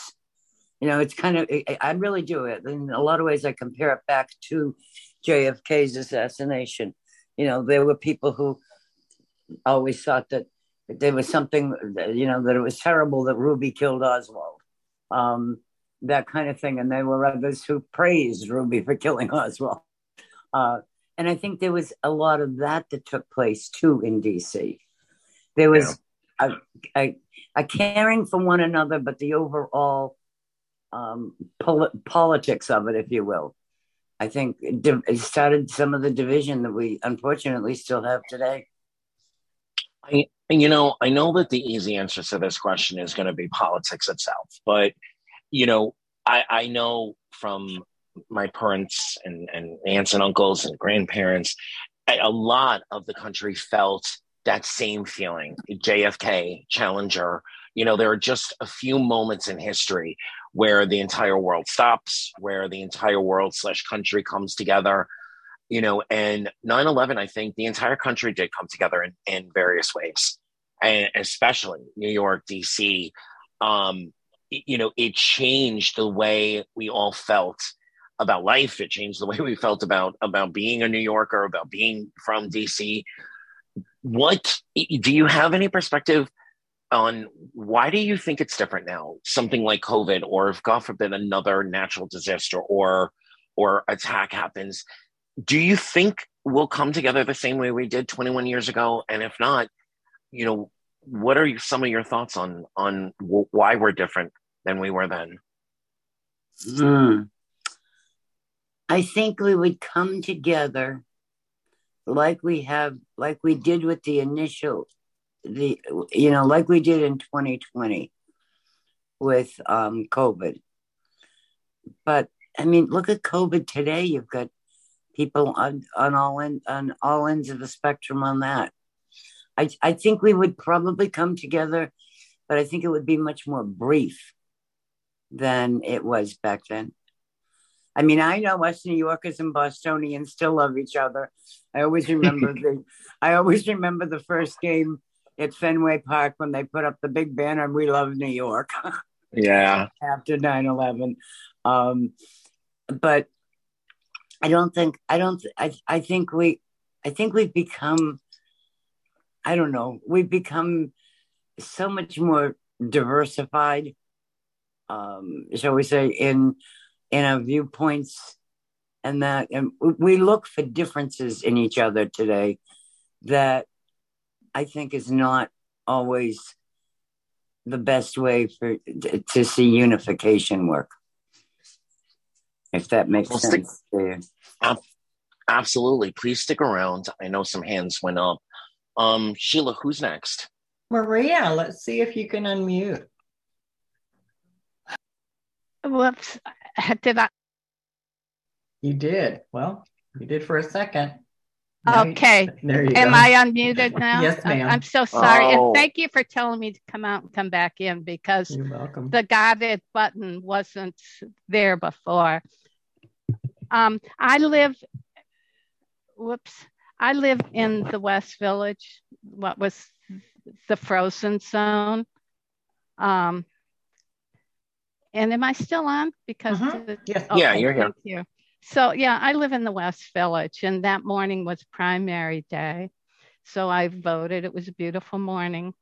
you know, it's kind of, I really do it. In a lot of ways, I compare it back to JFK's assassination. You know, there were people who always thought that there was something, you know, that it was terrible that Ruby killed Oswald, um, that kind of thing. And there were others who praised Ruby for killing Oswald. Uh, and I think there was a lot of that that took place too in DC. There was yeah. a, a, a caring for one another, but the overall um, pol- politics of it, if you will. I think it started some of the division that we unfortunately still have today. I, you know, I know that the easy answer to this question is going to be politics itself, but you know, I, I know from my parents and, and aunts and uncles and grandparents, a lot of the country felt that same feeling. JFK, Challenger, you know, there are just a few moments in history where the entire world stops, where the entire world slash country comes together, you know, and 9-11, I think the entire country did come together in, in various ways. And especially New York, DC, um, you know, it changed the way we all felt about life. It changed the way we felt about about being a New Yorker, about being from DC. What do you have any perspective on why do you think it's different now? Something like COVID, or if God forbid another natural disaster or or attack happens, do you think we'll come together the same way we did 21 years ago? And if not, you know, what are some of your thoughts on on why we're different than we were then? Mm. I think we would come together like we have, like we did with the initial the you know like we did in 2020 with um, COVID. but I mean, look at COVID today. You've got people on, on all end, on all ends of the spectrum on that. I, I think we would probably come together, but I think it would be much more brief than it was back then. I mean, I know us New Yorkers and Bostonians still love each other. I always remember the I always remember the first game at Fenway Park when they put up the big banner "We love New York." yeah. After 9-11. Um, but I don't think I don't I I think we I think we've become I don't know, we've become so much more diversified um, shall we say, in in our viewpoints and that, and we look for differences in each other today that I think is not always the best way for to see unification work. If that makes well, sense. Stick, absolutely. Please stick around. I know some hands went up. Um, Sheila, who's next? Maria, let's see if you can unmute. Whoops. I Did I? You did. Well, you did for a second. Now okay. There you Am go. I unmuted now? yes, ma'am. I'm so sorry. Oh. And thank you for telling me to come out and come back in because the guided button wasn't there before. Um, I live, whoops, I live in the West Village, what was the frozen zone. Um, and am I still on? Because mm-hmm. the, yes. okay, yeah, you're here. Thank you. So yeah, I live in the West Village, and that morning was primary day. So I voted. It was a beautiful morning.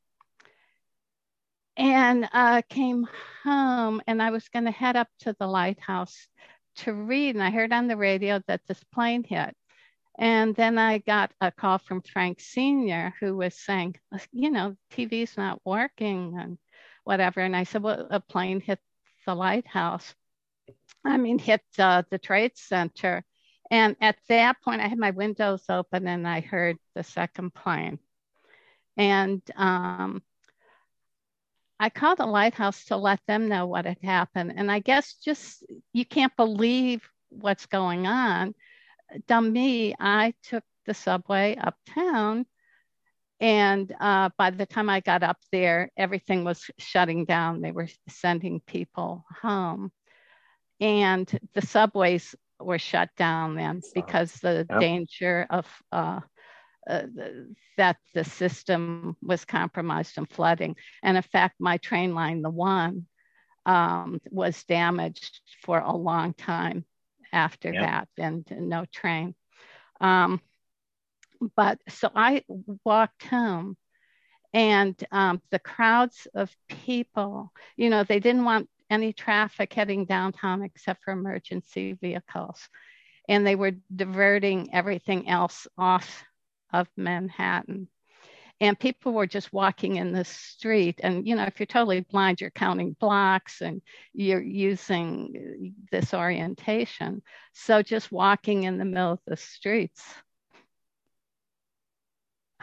And uh, came home, and I was going to head up to the lighthouse to read. And I heard on the radio that this plane hit. And then I got a call from Frank Sr., who was saying, you know, TV's not working and whatever. And I said, well, a plane hit the lighthouse. I mean, hit the Trade Center. And at that point, I had my windows open and I heard the second plane. And um, I called the lighthouse to let them know what had happened. And I guess just you can't believe what's going on. Dumb me, I took the subway uptown and uh, by the time I got up there, everything was shutting down. They were sending people home. And the subways were shut down then because the yep. danger of uh, uh, that the system was compromised and flooding. And in fact, my train line, the one, um, was damaged for a long time after yep. that, and no train. Um, but so I walked home and um, the crowds of people, you know, they didn't want any traffic heading downtown except for emergency vehicles. And they were diverting everything else off of Manhattan. And people were just walking in the street. And, you know, if you're totally blind, you're counting blocks and you're using this orientation. So just walking in the middle of the streets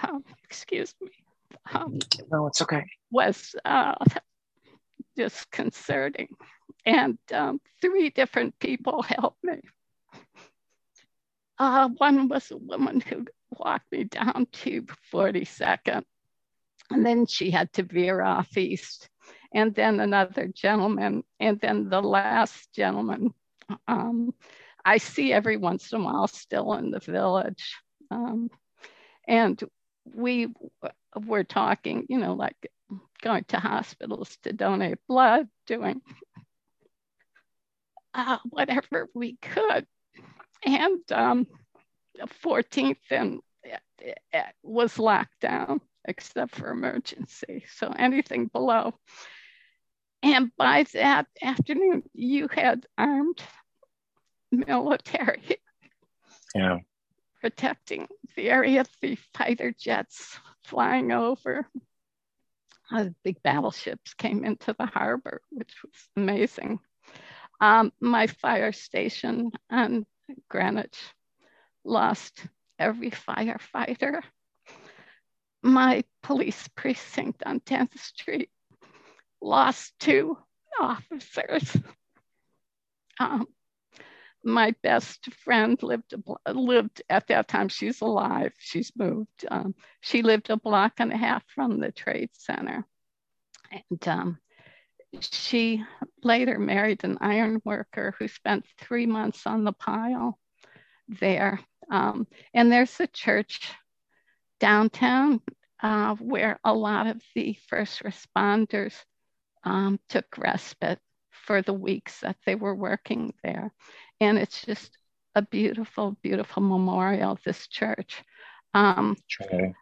um, excuse me. Um, no, it's okay. Was uh, disconcerting. And um, three different people helped me. Uh, one was a woman who walked me down to 42nd, and then she had to veer off east. And then another gentleman, and then the last gentleman. Um, I see every once in a while still in the village. Um, and we were talking, you know, like going to hospitals to donate blood, doing uh, whatever we could. And um, 14th and it, it was locked down except for emergency. So anything below. And by that afternoon, you had armed military. Yeah protecting the area, the fighter jets flying over. Uh, big battleships came into the harbor, which was amazing. Um, my fire station on Greenwich lost every firefighter. My police precinct on 10th Street lost two officers. um, my best friend lived lived at that time. She's alive. She's moved. Um, she lived a block and a half from the trade center, and um, she later married an iron worker who spent three months on the pile there. Um, and there's a church downtown uh, where a lot of the first responders um, took respite for the weeks that they were working there. And it's just a beautiful, beautiful memorial, this church. Um,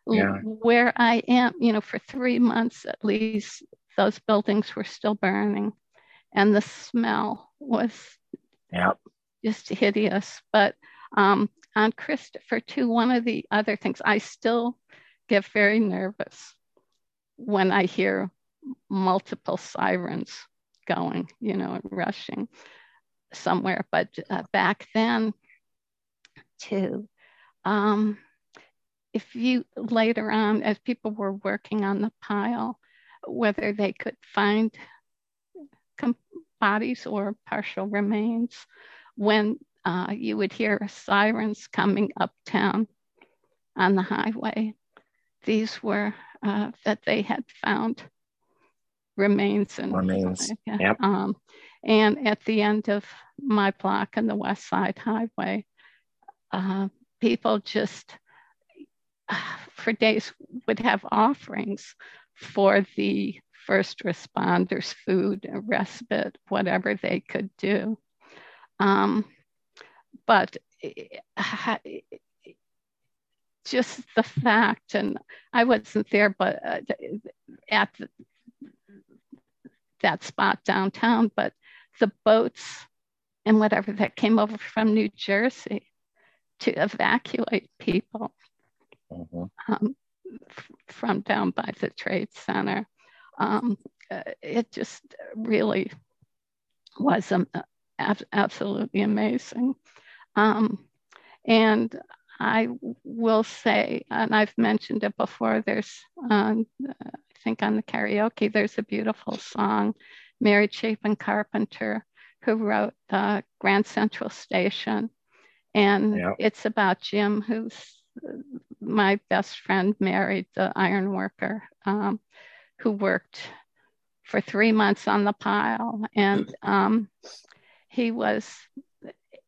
yeah. Where I am, you know, for three months at least, those buildings were still burning and the smell was yep. just hideous. But um, on Christopher, too, one of the other things I still get very nervous when I hear multiple sirens going, you know, rushing somewhere. But uh, back then, too, um, if you later on, as people were working on the pile, whether they could find bodies or partial remains, when uh, you would hear sirens coming uptown on the highway. These were uh, that they had found remains and remains. Yep. Um, and at the end of my block on the West Side Highway, uh, people just uh, for days would have offerings for the first responders, food, respite, whatever they could do. Um, but just the fact, and I wasn't there, but uh, at the, that spot downtown, but the boats and whatever that came over from New Jersey to evacuate people mm-hmm. um, f- from down by the Trade Center. Um, uh, it just really was um, absolutely amazing. Um, and I will say, and I've mentioned it before, there's, um, I think on the karaoke, there's a beautiful song, Mary Chapin Carpenter, who wrote uh, Grand Central Station. And yep. it's about Jim, who's my best friend, married the iron worker um, who worked for three months on the pile. And um, he was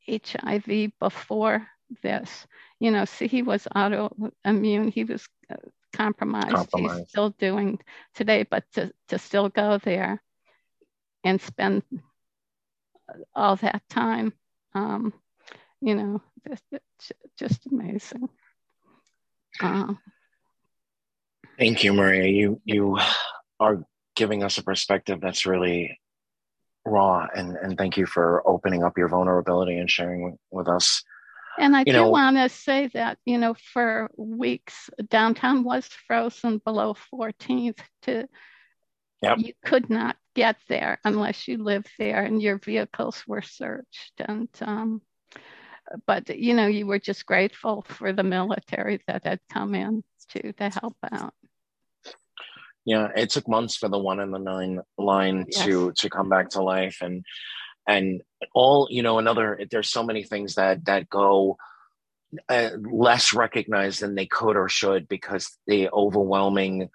HIV before this. You know, see, he was autoimmune. He was uh, compromised. compromised. He's still doing today, but to, to still go there and spend all that time, um, you know, just, just amazing. Uh, Thank you, Maria. You you are giving us a perspective that's really raw and and thank you for opening up your vulnerability and sharing with us and i you do want to say that you know for weeks downtown was frozen below 14th to yep. you could not get there unless you live there and your vehicles were searched. And um, but you know you were just grateful for the military that had come in to to help out. Yeah it took months for the one and the nine line yes. to to come back to life. And and all you know another there's so many things that that go uh, less recognized than they could or should because the overwhelming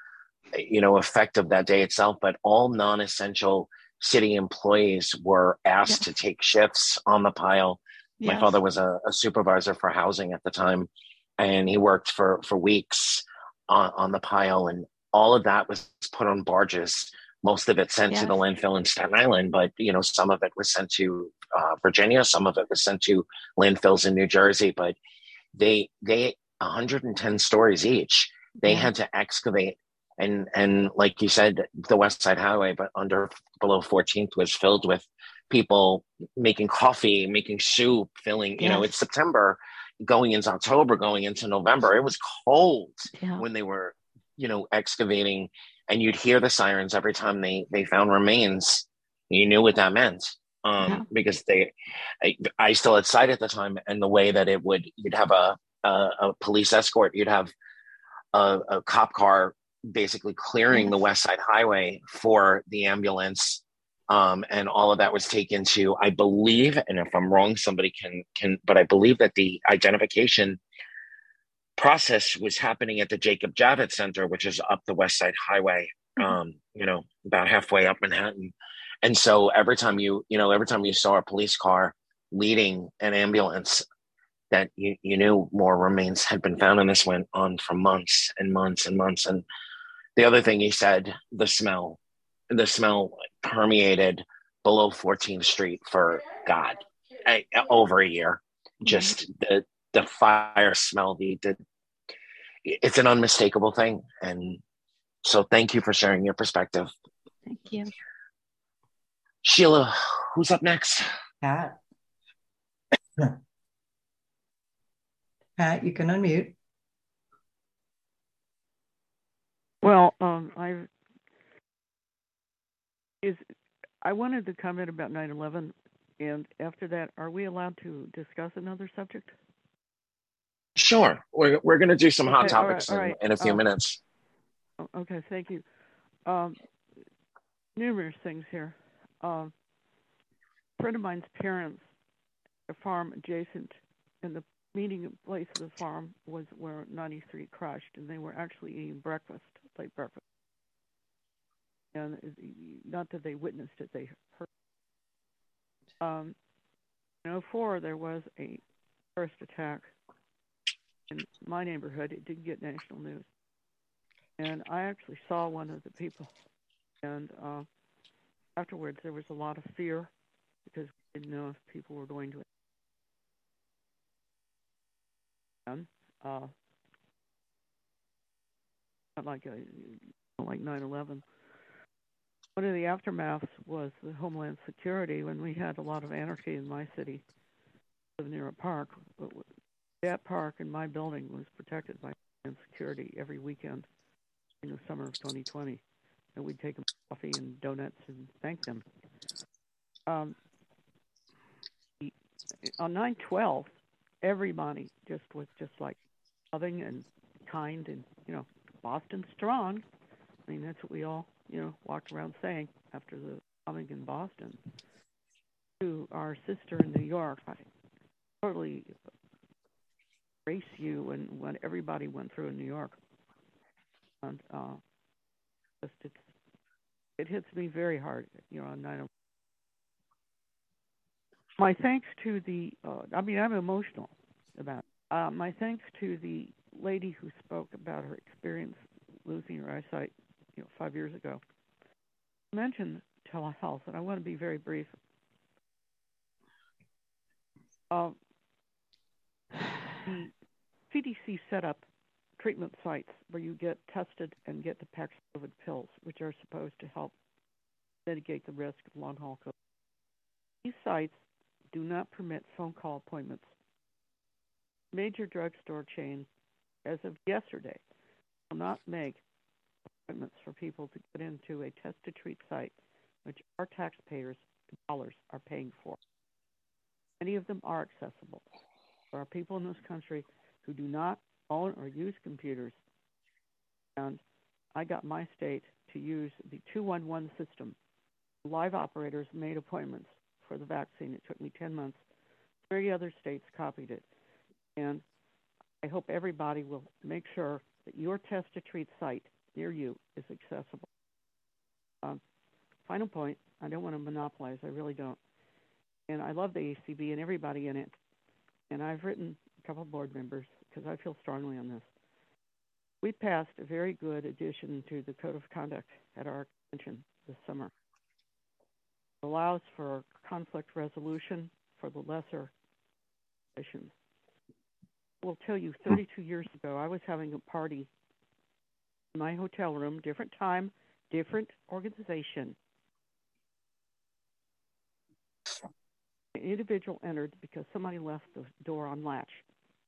you know effect of that day itself but all non-essential city employees were asked yes. to take shifts on the pile yes. my father was a, a, supervisor for housing at the time and he worked for for weeks on, on the pile and all of that was put on barges. Most of it sent yes. to the landfill in Staten Island, but you know some of it was sent to uh, Virginia, some of it was sent to landfills in New Jersey. But they they 110 stories each. They yeah. had to excavate and and like you said, the West Side Highway, but under below 14th was filled with people making coffee, making soup, filling. You know, it's September, going into October, going into November. It was cold yeah. when they were you know, excavating and you'd hear the sirens every time they they found remains. You knew what that meant. Um, yeah. because they I, I, still had sight at the time and the way that it would you'd have a a, a police escort, you'd have a, a cop car basically clearing the west side highway for the ambulance Um, and all of that was taken to, I believe, and if I'm wrong, somebody can can, but I believe that the identification process was happening at the Jacob Javits Center, which is up the West Side Highway, mm-hmm. um, you know, about halfway up Manhattan. And so every time you, you know, every time you saw a police car leading an ambulance, that you, you knew more remains had been found. And this went on for months and months and months. And the other thing he said, the smell, the smell permeated below 14th Street for God, a, over a year. Mm-hmm. Just the the fire smell, the, the it's an unmistakable thing. And so thank you for sharing your perspective. Thank you. Sheila, who's up next? Pat. Pat, you can unmute. Well, um, I is I wanted to comment about 9/11, and after that, are we allowed to discuss another subject? Sure. We're, we're going to do some hot topics all right, all right. In, in, a few um, minutes. Okay, thank you. Um, numerous things here. Um, a friend of mine's parents, a farm adjacent, and the meeting place of the farm was where 93 crashed, and they were actually eating breakfast, late breakfast. And not that they witnessed it, they heard. Um, in 04, there was a terrorist attack in my neighborhood. It didn't get national news, and I actually saw one of the people. And uh, afterwards, there was a lot of fear because we didn't know if people were going to. And, uh, not like a, like 9/11. One of the aftermaths was the Homeland Security when we had a lot of anarchy in my city, I live near a park. But that park in my building was protected by Homeland security every weekend in the summer of 2020, and we'd take them coffee and donuts and thank them. Um, on 9/12, everybody just was just like loving and kind and you know Boston strong. I mean that's what we all you know walked around saying after the bombing in Boston. To our sister in New York, I totally race you and what everybody went through in New York. And uh, just it's, it hits me very hard, you know, on 9 My thanks to the, uh, I mean, I'm emotional about it. Uh, my thanks to the lady who spoke about her experience losing her eyesight, you know, five years ago. Mentioned telehealth, and I want to be very brief. Uh, the CDC set up treatment sites where you get tested and get the Paxlovid pills, which are supposed to help mitigate the risk of long haul COVID. These sites do not permit phone call appointments. Major drugstore chains, as of yesterday, will not make appointments for people to get into a test to treat site, which our taxpayers' dollars are paying for. Many of them are accessible. There are people in this country who do not own or use computers. And I got my state to use the 211 system. Live operators made appointments for the vaccine. It took me 10 months. Three other states copied it. And I hope everybody will make sure that your test to treat site near you is accessible. Um, final point I don't want to monopolize, I really don't. And I love the ACB and everybody in it. And I've written a couple of board members because I feel strongly on this. We passed a very good addition to the Code of Conduct at our convention this summer. It allows for conflict resolution for the lesser issues. Will tell you, hmm. 32 years ago, I was having a party in my hotel room, different time, different organization. An individual entered because somebody left the door on latch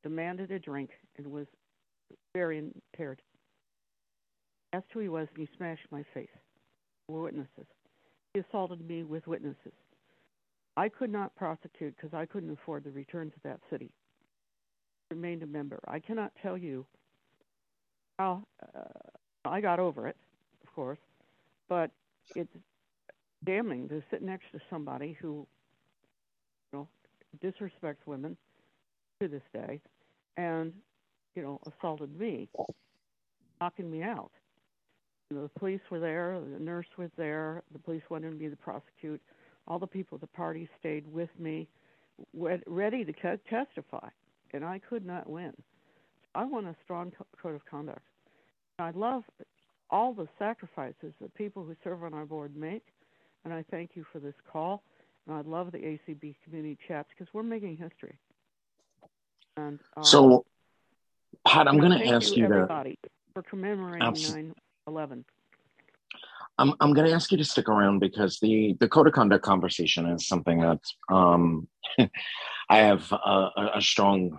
demanded a drink, and was very impaired. Asked who he was, and he smashed my face. There were witnesses. He assaulted me with witnesses. I could not prosecute because I couldn't afford the return to that city. Remained a member. I cannot tell you how uh, I got over it, of course, but it's damning to sit next to somebody who, you know, disrespects women to this day, and you know, assaulted me, knocking me out. You know, the police were there, the nurse was there, the police wanted me to prosecute. All the people at the party stayed with me, ready to testify, and I could not win. I want a strong code of conduct. I love all the sacrifices that people who serve on our board make, and I thank you for this call. And I love the ACB community chats because we're making history. And um, so, Pat, I'm going to ask you, everybody to for commemorating 9/11. I'm I'm going to ask you to stick around because the the code of conduct conversation is something that um, I have a, a strong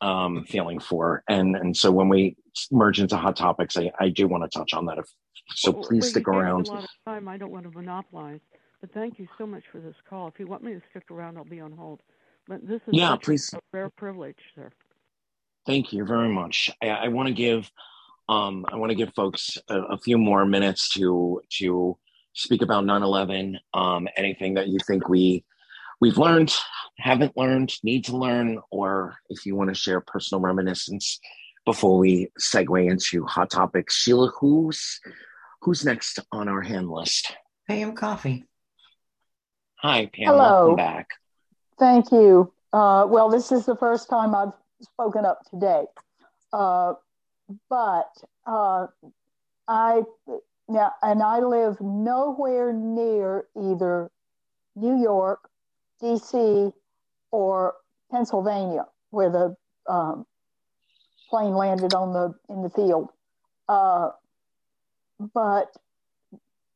um, feeling for, and and so when we merge into hot topics, I, I do want to touch on that. If, so well, please stick around. A lot of time. I don't want to monopolize, but thank you so much for this call. If you want me to stick around, I'll be on hold. But this is yeah, please. a rare privilege, sir. Thank you very much. I, I want to give um, I want to give folks a, a, few more minutes to to speak about 9/11. Um, anything that you think we we've learned, haven't learned, need to learn, or if you want to share personal reminiscence before we segue into hot topics. Sheila, who's who's next on our hand list? Pam Coffee. Hi, Pam. Hello. Welcome back. Thank you. Uh, well, this is the first time I've spoken up today. Uh, but uh, I now and I live nowhere near either New York, D.C., or Pennsylvania, where the um, plane landed on the in the field. Uh, but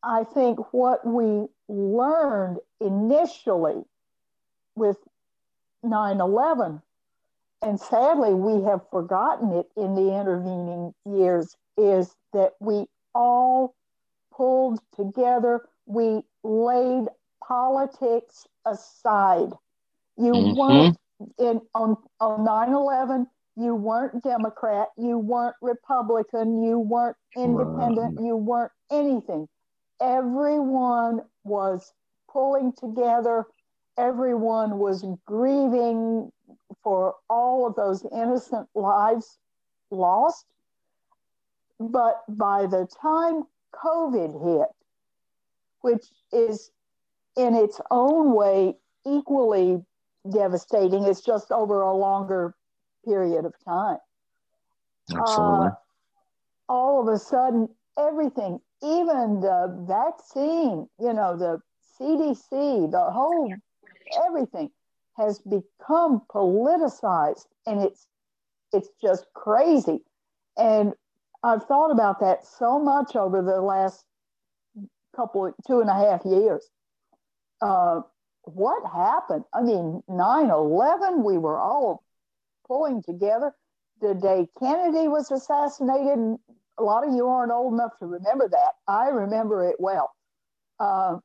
I think what we learned initially with 9 11 and sadly we have forgotten it in the intervening years is that we all pulled together we laid politics aside you mm-hmm. weren't in on on 9-11 you weren't democrat you weren't republican you weren't independent you weren't anything everyone was pulling together everyone was grieving for all of those innocent lives lost. But by the time COVID hit, which is in its own way equally devastating, it's just over a longer period of time. Absolutely. Uh, all of a sudden, everything, even the vaccine, you know, the CDC, the whole everything has become politicized and it's it's just crazy and i've thought about that so much over the last couple two and a half years uh, what happened? I mean 9-11 we were all pulling together. The day kennedy was assassinated a lot of you aren't old enough to remember that. I remember it well. Uh,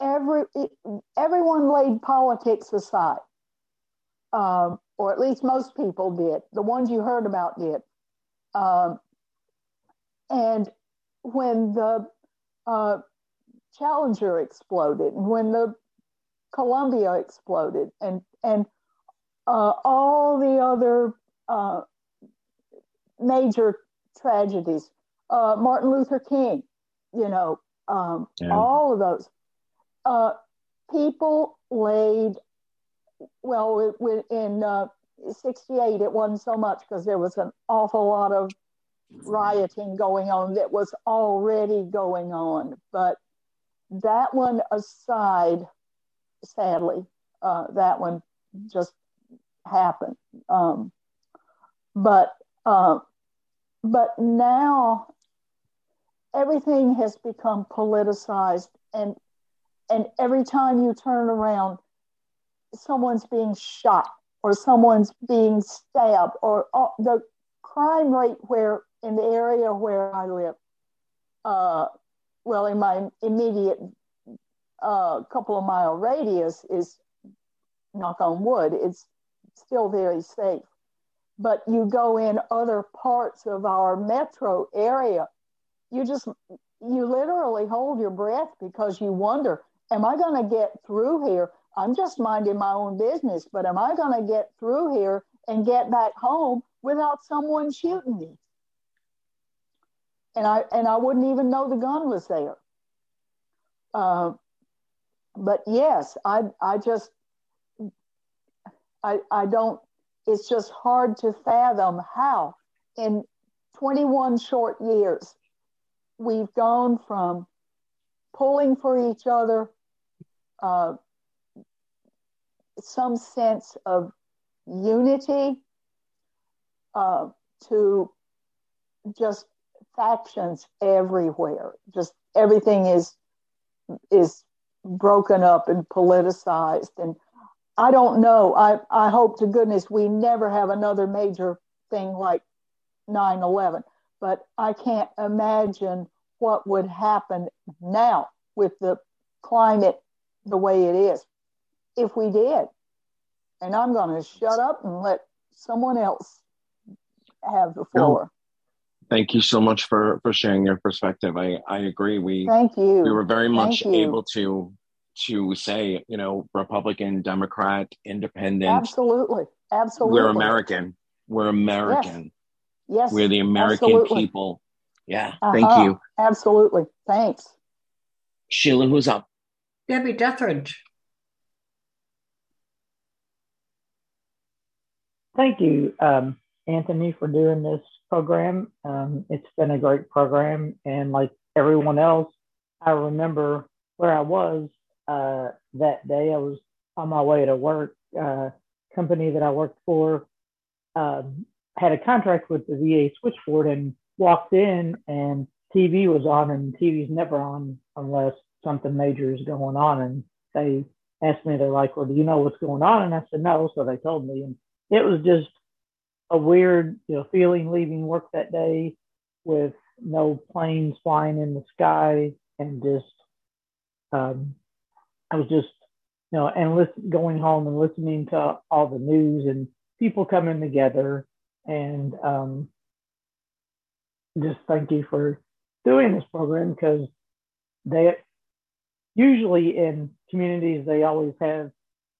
every everyone laid politics aside, um, or at least most people did. The ones you heard about did. Um, and when the uh, Challenger exploded, and when the Columbia exploded, and and uh, all the other uh, major tragedies, uh, Martin Luther King, you know, um, yeah. all of those uh, people laid, well, in uh, 68, it wasn't so much because there was an awful lot of rioting going on that was already going on. But that one aside, sadly, uh, that one just happened. Um, but uh, but now everything has become politicized, and and every time you turn around, someone's being shot or someone's being stabbed or uh, the crime rate where in the area where I live, uh, well, in my immediate uh, couple of mile radius is knock on wood, it's still very safe. But you go in other parts of our metro area, you just you literally hold your breath because you wonder, am I going to get through here? I'm just minding my own business, but am I going to get through here and get back home without someone shooting me? And I and I wouldn't even know the gun was there. Uh, but yes, I I just I I don't. It's just hard to fathom how in 21 short years we've gone from pulling for each other, uh, some sense of unity, uh, to just factions everywhere. Just everything is is broken up and politicized and I don't know. I, I hope to goodness we never have another major thing like 9 11 but I can't imagine what would happen now with the climate the way it is if we did. And I'm going to shut up and let someone else have the floor. No. Thank you so much for for sharing your perspective. I I agree. We thank you. We were very much able to to say, you know, Republican, Democrat, Independent. Absolutely, absolutely. We're American. We're American. Yes, we're the American absolutely. people. Yeah, uh-huh. thank you. Absolutely, thanks. Sheila, who's up? Debbie Dethridge. Thank you, um, Anthony, for doing this program. Um, it's been a great program, and like everyone else, I remember where I was uh, that day. I was on my way to work. Uh, company that I worked for um, had a contract with the VA switchboard and walked in and TV was on and TV's never on unless something major is going on. And they asked me, they're like, well, do you know what's going on? And I said, no. So they told me. And it was just a weird, you know, feeling leaving work that day with no planes flying in the sky and just, um, I was just, you know, and listen, going home and listening to all the news and people coming together and um, just thank you for doing this program because they usually in communities they always have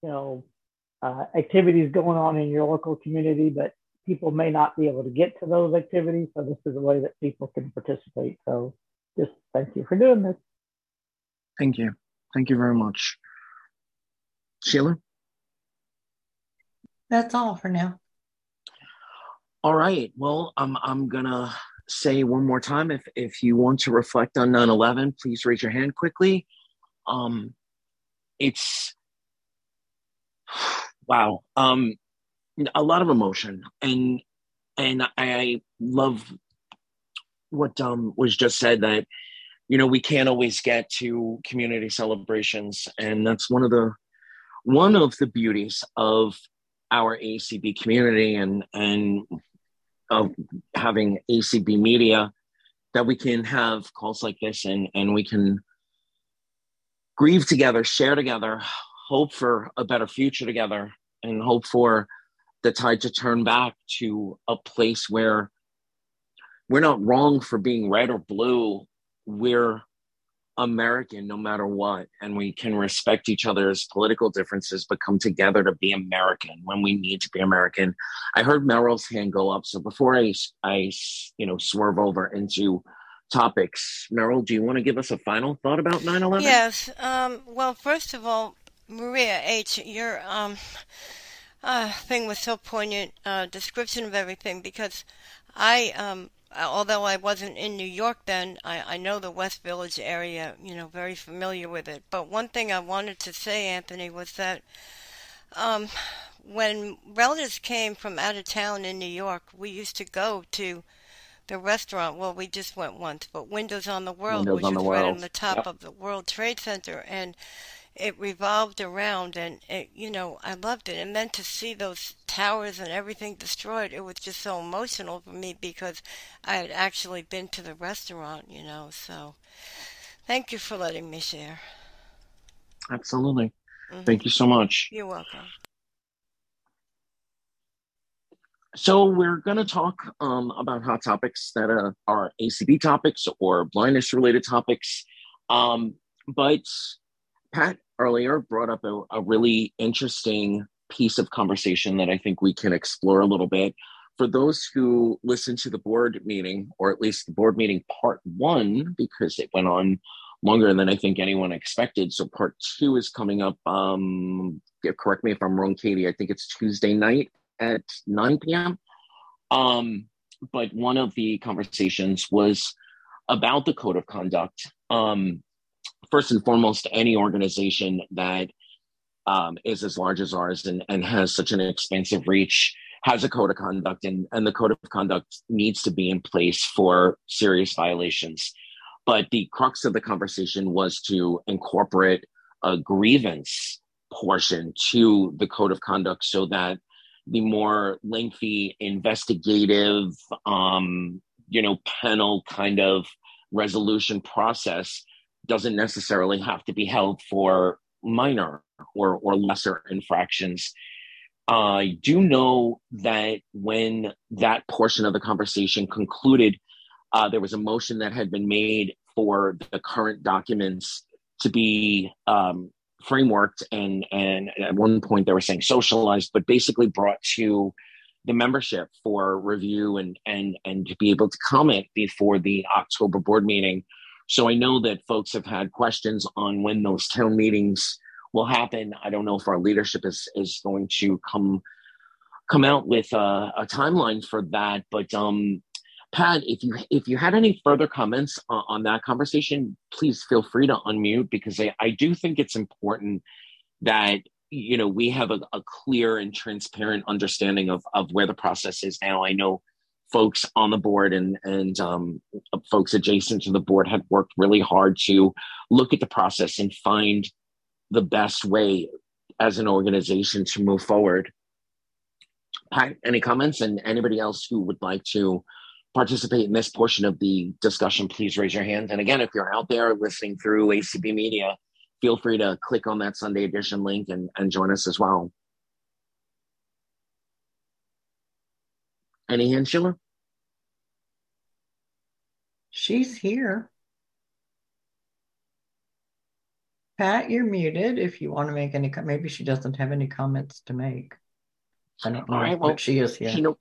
you know uh, activities going on in your local community but people may not be able to get to those activities so this is a way that people can participate so just thank you for doing this thank you thank you very much sheila that's all for now all right. Well, I'm I'm gonna say one more time. If if you want to reflect on 9/11, please raise your hand quickly. Um, it's wow. Um, a lot of emotion, and and I love what um was just said that you know we can't always get to community celebrations, and that's one of the one of the beauties of our ACB community and and of having ACB media that we can have calls like this and and we can grieve together, share together, hope for a better future together, and hope for the tide to turn back to a place where we're not wrong for being red or blue. We're American no matter what, and we can respect each other's political differences, but come together to be American when we need to be American. I heard Meryl's hand go up, so before I, I, you know, swerve over into topics, Meryl, do you want to give us a final thought about 9/11? Yes. Um, well, first of all, Maria H, your um, uh, thing was so poignant, uh, description of everything, because I um, although I wasn't in New York then, I, I know the West Village area, you know, very familiar with it. But one thing I wanted to say, Anthony, was that um, when relatives came from out of town in New York, we used to go to the restaurant. Well, we just went once, but Windows on the World, Windows which the right World. on the top Yep. of the World Trade Center, and it revolved around and it, you know i loved it and then to see those towers and everything destroyed it was just so emotional for me because i had actually been to the restaurant you know so thank you for letting me share Absolutely. Mhm. Thank you so much. you're welcome so we're going to talk um, about hot topics that are, are ACB topics or blindness related topics. Um, but Pat earlier brought up a, a really interesting piece of conversation that I think we can explore a little bit. For those who listened to the board meeting, or at least the board meeting part one, because it went on longer than I think anyone expected. So part two is coming up. Um, correct me if I'm wrong, Katie. I think it's Tuesday night at 9 p.m. Um, but one of the conversations was about the code of conduct. Um, first and foremost, any organization that um, is as large as ours and, and has such an expansive reach has a code of conduct, and, and the code of conduct needs to be in place for serious violations. But the crux of the conversation was to incorporate a grievance portion to the code of conduct so that the more lengthy investigative um, you know panel kind of resolution process doesn't necessarily have to be held for minor or or lesser infractions. I do know that when that portion of the conversation concluded uh, there was a motion that had been made for the current documents to be um, frameworked and and at one point they were saying socialized but basically brought to the membership for review and and and to be able to comment before the october board meeting so i know that folks have had questions on when those town meetings will happen i don't know if our leadership is is going to come come out with a, a timeline for that but um Pat, if you if you had any further comments on, that conversation, please feel free to unmute because I, I do think it's important that you know we have a, a clear and transparent understanding of of where the process is now. I know folks on the board and and um, folks adjacent to the board have worked really hard to look at the process and find the best way as an organization to move forward. Pat, any comments? And anybody else who would like to participate in this portion of the discussion, please raise your hand. And again, if you're out there listening through ACB Media, feel free to click on that Sunday edition link and, and join us as well. Any hands, Sheila? She's here. Pat, you're muted if you want to make any, maybe she doesn't have any comments to make. I don't know, All right, well, she is here. She, know,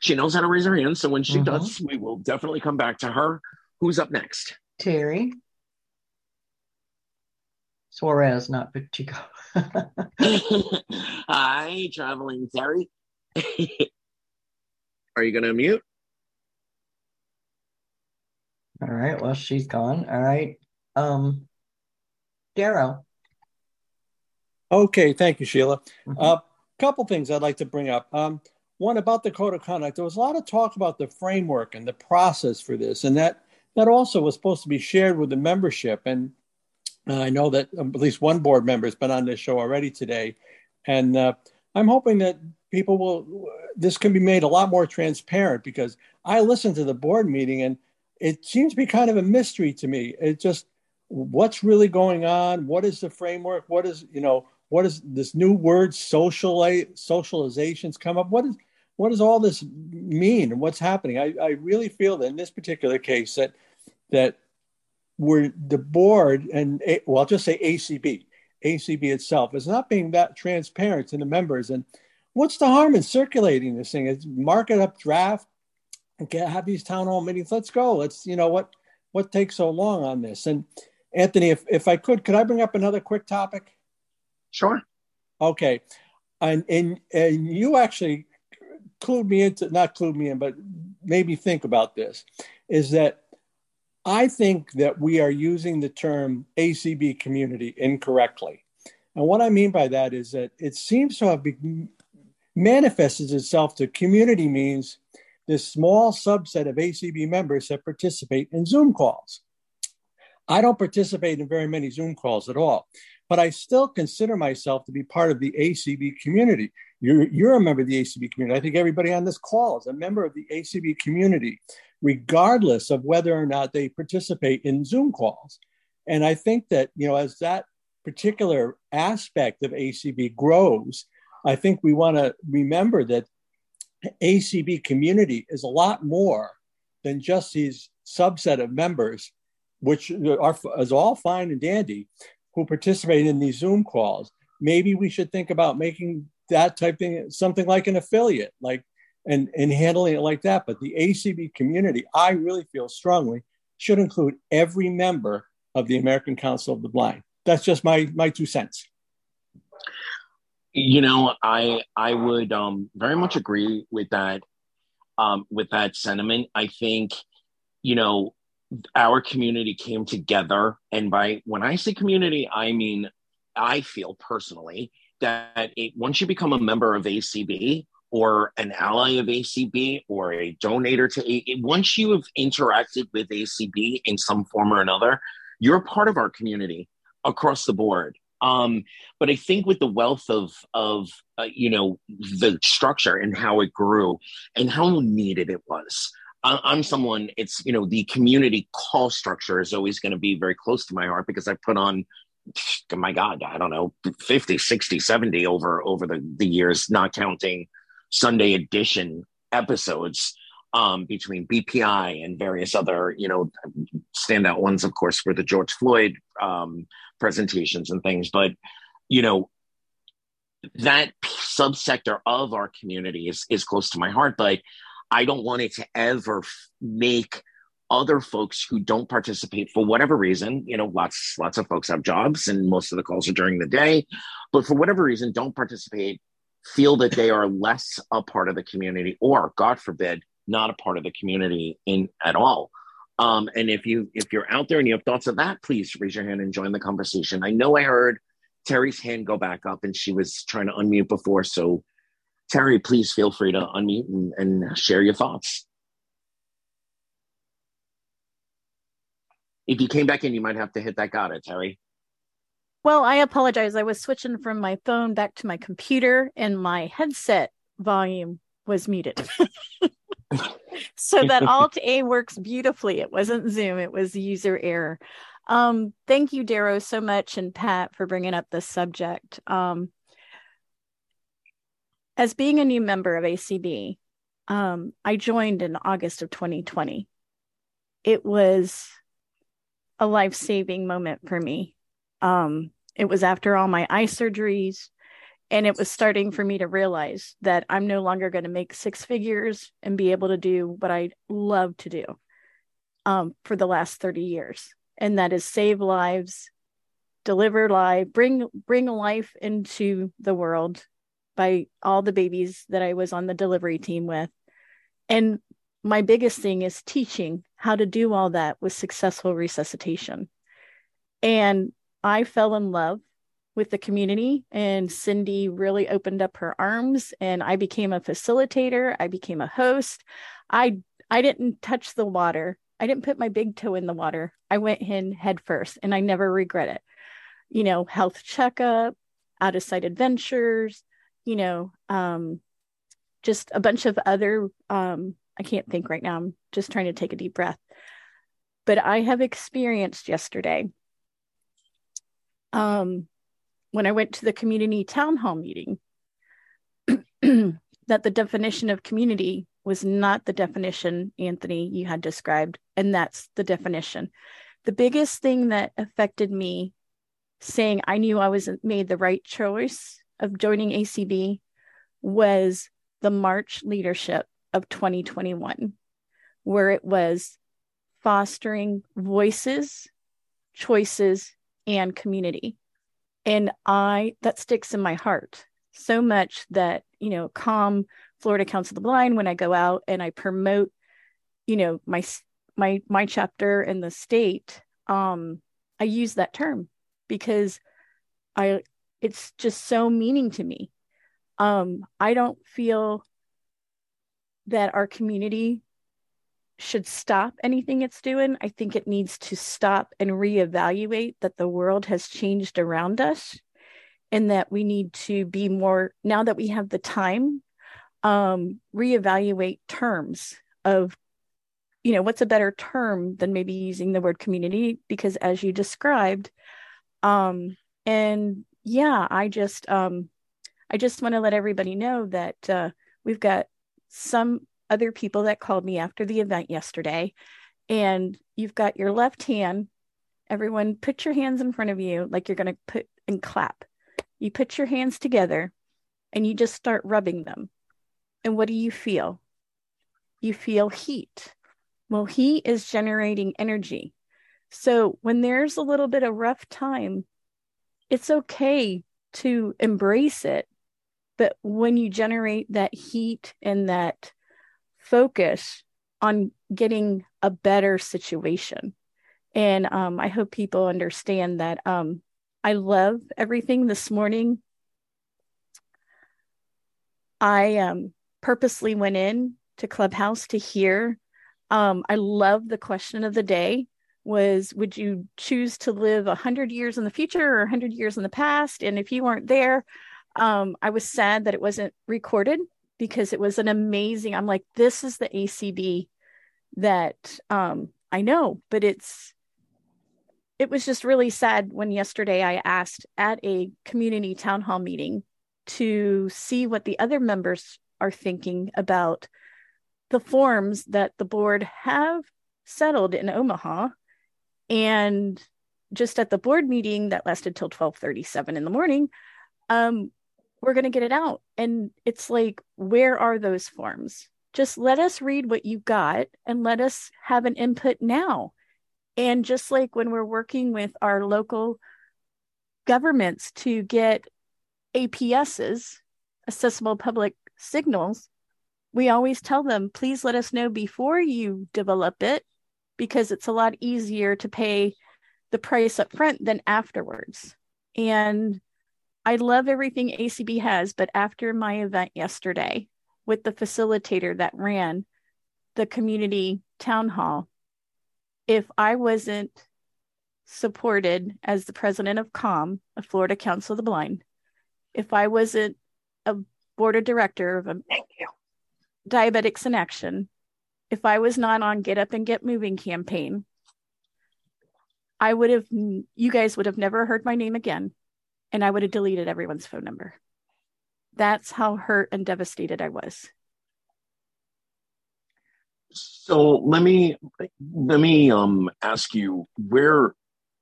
she knows how to raise her hand. So when she Mhm. does, we will definitely come back to her. Who's up next? Terry. Suarez, not Pacheco. Hi, traveling Terry. Are you going to mute? All right, well, she's gone. All right. Um, Darrow. Okay, thank you, Sheila. A uh, couple things I'd like to bring up. Um, one about the code of conduct. There was a lot of talk about the framework and the process for this, and that that also was supposed to be shared with the membership. And uh, I know that um, at least one board member has been on this show already today, and uh, I'm hoping that people will. This can be made a lot more transparent because I listened to the board meeting and it seems to be kind of a mystery to me. It just what's really going on? What is the framework? What is you know? What is this new word social socializations come up? What is what does all this mean and what's happening? I, I really feel that in this particular case that that we're the board and well, I'll just say ACB, ACB itself is not being that transparent to the members. And what's the harm in circulating this thing? It's mark it up draft get, have these town hall meetings. Let's go. Let's you know what what takes so long on this. And Anthony, if if I could, could I bring up another quick topic? Sure. Okay. And and and you actually clued me into not clued me in, but made me think about this is that I think that we are using the term ACB community incorrectly. And what I mean by that is that it seems to have been, manifested itself to community means this small subset of ACB members that participate in Zoom calls. I don't participate in very many Zoom calls at all, but I still consider myself to be part of the ACB community. You're, you're a member of the ACB community. I think everybody on this call is a member of the ACB community, regardless of whether or not they participate in Zoom calls. And I think that, you know, as that particular aspect of ACB grows, I think we want to remember that ACB community is a lot more than just these subset of members, which are is all fine and dandy, who participate in these Zoom calls. Maybe we should think about making that type thing something like an affiliate, like and and handling it like that. But the ACB community, I really feel strongly, should include every member of the American Council of the Blind. That's just my my two cents. You know, I I would um, very much agree with that um, with that sentiment. I think, you know, our community came together, and by when I say community, I mean I feel personally that it, once you become a member of ACB or an ally of ACB or a donator to A, once you have interacted with ACB in some form or another, you're part of our community across the board. Um, but I think with the wealth of of uh, you know the structure and how it grew and how needed it was. I, am someone. It's you know the community call structure is always going to be very close to my heart because I put on my god i don't know 50 60 70 over over the the years not counting sunday edition episodes um, between bpi and various other you know standout ones of course were the george floyd um, presentations and things but you know that subsector of our community is is close to my heart but i don't want it to ever make other folks who don't participate for whatever reason you know lots lots of folks have jobs and most of the calls are during the day but for whatever reason don't participate feel that they are less a part of the community or god forbid not a part of the community in at all um, and if you if you're out there and you have thoughts of that please raise your hand and join the conversation i know i heard terry's hand go back up and she was trying to unmute before so terry please feel free to unmute and, and share your thoughts if you came back in, you might have to hit that got it, Terry. Well, I apologize. I was switching from my phone back to my computer and my headset volume was muted. so that Alt A works beautifully. It wasn't Zoom, it was user error. Um, thank you, Darrow, so much, and Pat for bringing up this subject. Um, as being a new member of ACB, um, I joined in August of 2020. It was a life saving moment for me. Um, it was after all my eye surgeries, and it was starting for me to realize that I'm no longer going to make six figures and be able to do what I love to do um, for the last 30 years, and that is save lives, deliver life, bring bring life into the world by all the babies that I was on the delivery team with, and my biggest thing is teaching how to do all that with successful resuscitation. And I fell in love with the community, and Cindy really opened up her arms, and I became a facilitator. I became a host. I I didn't touch the water. I didn't put my big toe in the water. I went in head first, and I never regret it. You know, health checkup, out of sight adventures. You know, um, just a bunch of other um, I can't think right now. I'm just trying to take a deep breath. But I have experienced yesterday um, when I went to the community town hall meeting that the definition of community was not the definition, Anthony, you had described. And that's the definition. The biggest thing that affected me saying I knew I was made the right choice of joining ACB was the March leadership of 2021, where it was fostering voices, choices, and community. And I, that sticks in my heart so much that, you know, CALM Florida Council of the Blind, when I go out and I promote, you know, my, my, my chapter in the state, um, I use that term because I, it's just so meaning to me. Um, I don't feel that our community should stop anything it's doing. I think it needs to stop and reevaluate that the world has changed around us and that we need to be more, now that we have the time, um, reevaluate terms of, you know, what's a better term than maybe using the word community? Because as you described, um, and yeah, I just, um, I just want to let everybody know that uh, we've got some other people that called me after the event yesterday, and you've got your left hand. Everyone, put your hands in front of you like you're going to put and clap. You put your hands together and you just start rubbing them. And what do you feel? You feel heat. Well, heat is generating energy. So when there's a little bit of rough time, it's okay to embrace it. But when you generate that heat and that focus on getting a better situation, and um, I hope people understand that um, I love everything this morning. I um, purposely went in to Clubhouse to hear. Um, I love the question of the day was would you choose to live 100 years in the future or 100 years in the past and if you weren't there um, i was sad that it wasn't recorded because it was an amazing i'm like this is the acb that um, i know but it's it was just really sad when yesterday i asked at a community town hall meeting to see what the other members are thinking about the forms that the board have settled in omaha and just at the board meeting that lasted till 12:37 in the morning um we're going to get it out. And it's like where are those forms? Just let us read what you got and let us have an input now. And just like when we're working with our local governments to get APSs accessible public signals we always tell them please let us know before you develop it because it's a lot easier to pay the price up front than afterwards. And I love everything ACB has, but after my event yesterday with the facilitator that ran the community town hall, if I wasn't supported as the president of COM, a Florida Council of the Blind, if I wasn't a board of director of a Diabetics in Action, if I was not on Get Up and Get Moving campaign, I would have, you guys would have never heard my name again, and I would have deleted everyone's phone number. That's how hurt and devastated I was. So let me let me um ask you we're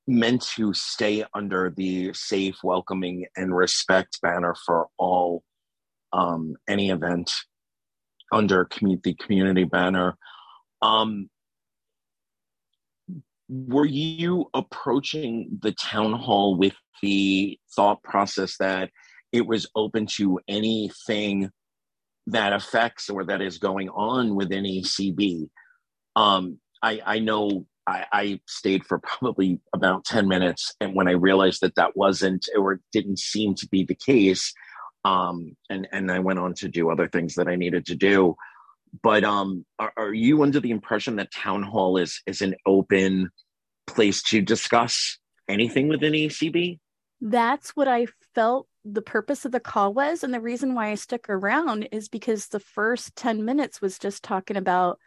meant to stay under the safe, welcoming, and respect banner for all um, any event under community, the community banner. Um, were you approaching the town hall with the thought process that it was open to anything that affects or that is going on within ACB? Um, I, I know I, I, stayed for probably about 10 minutes. And when I realized that that wasn't or didn't seem to be the case, um, and and I went on to do other things that I needed to do. But um, are, are you under the impression that town hall is is an open place to discuss anything within ACB? That's what I felt the purpose of the call was, and the reason why I stuck around is because the first ten minutes was just talking about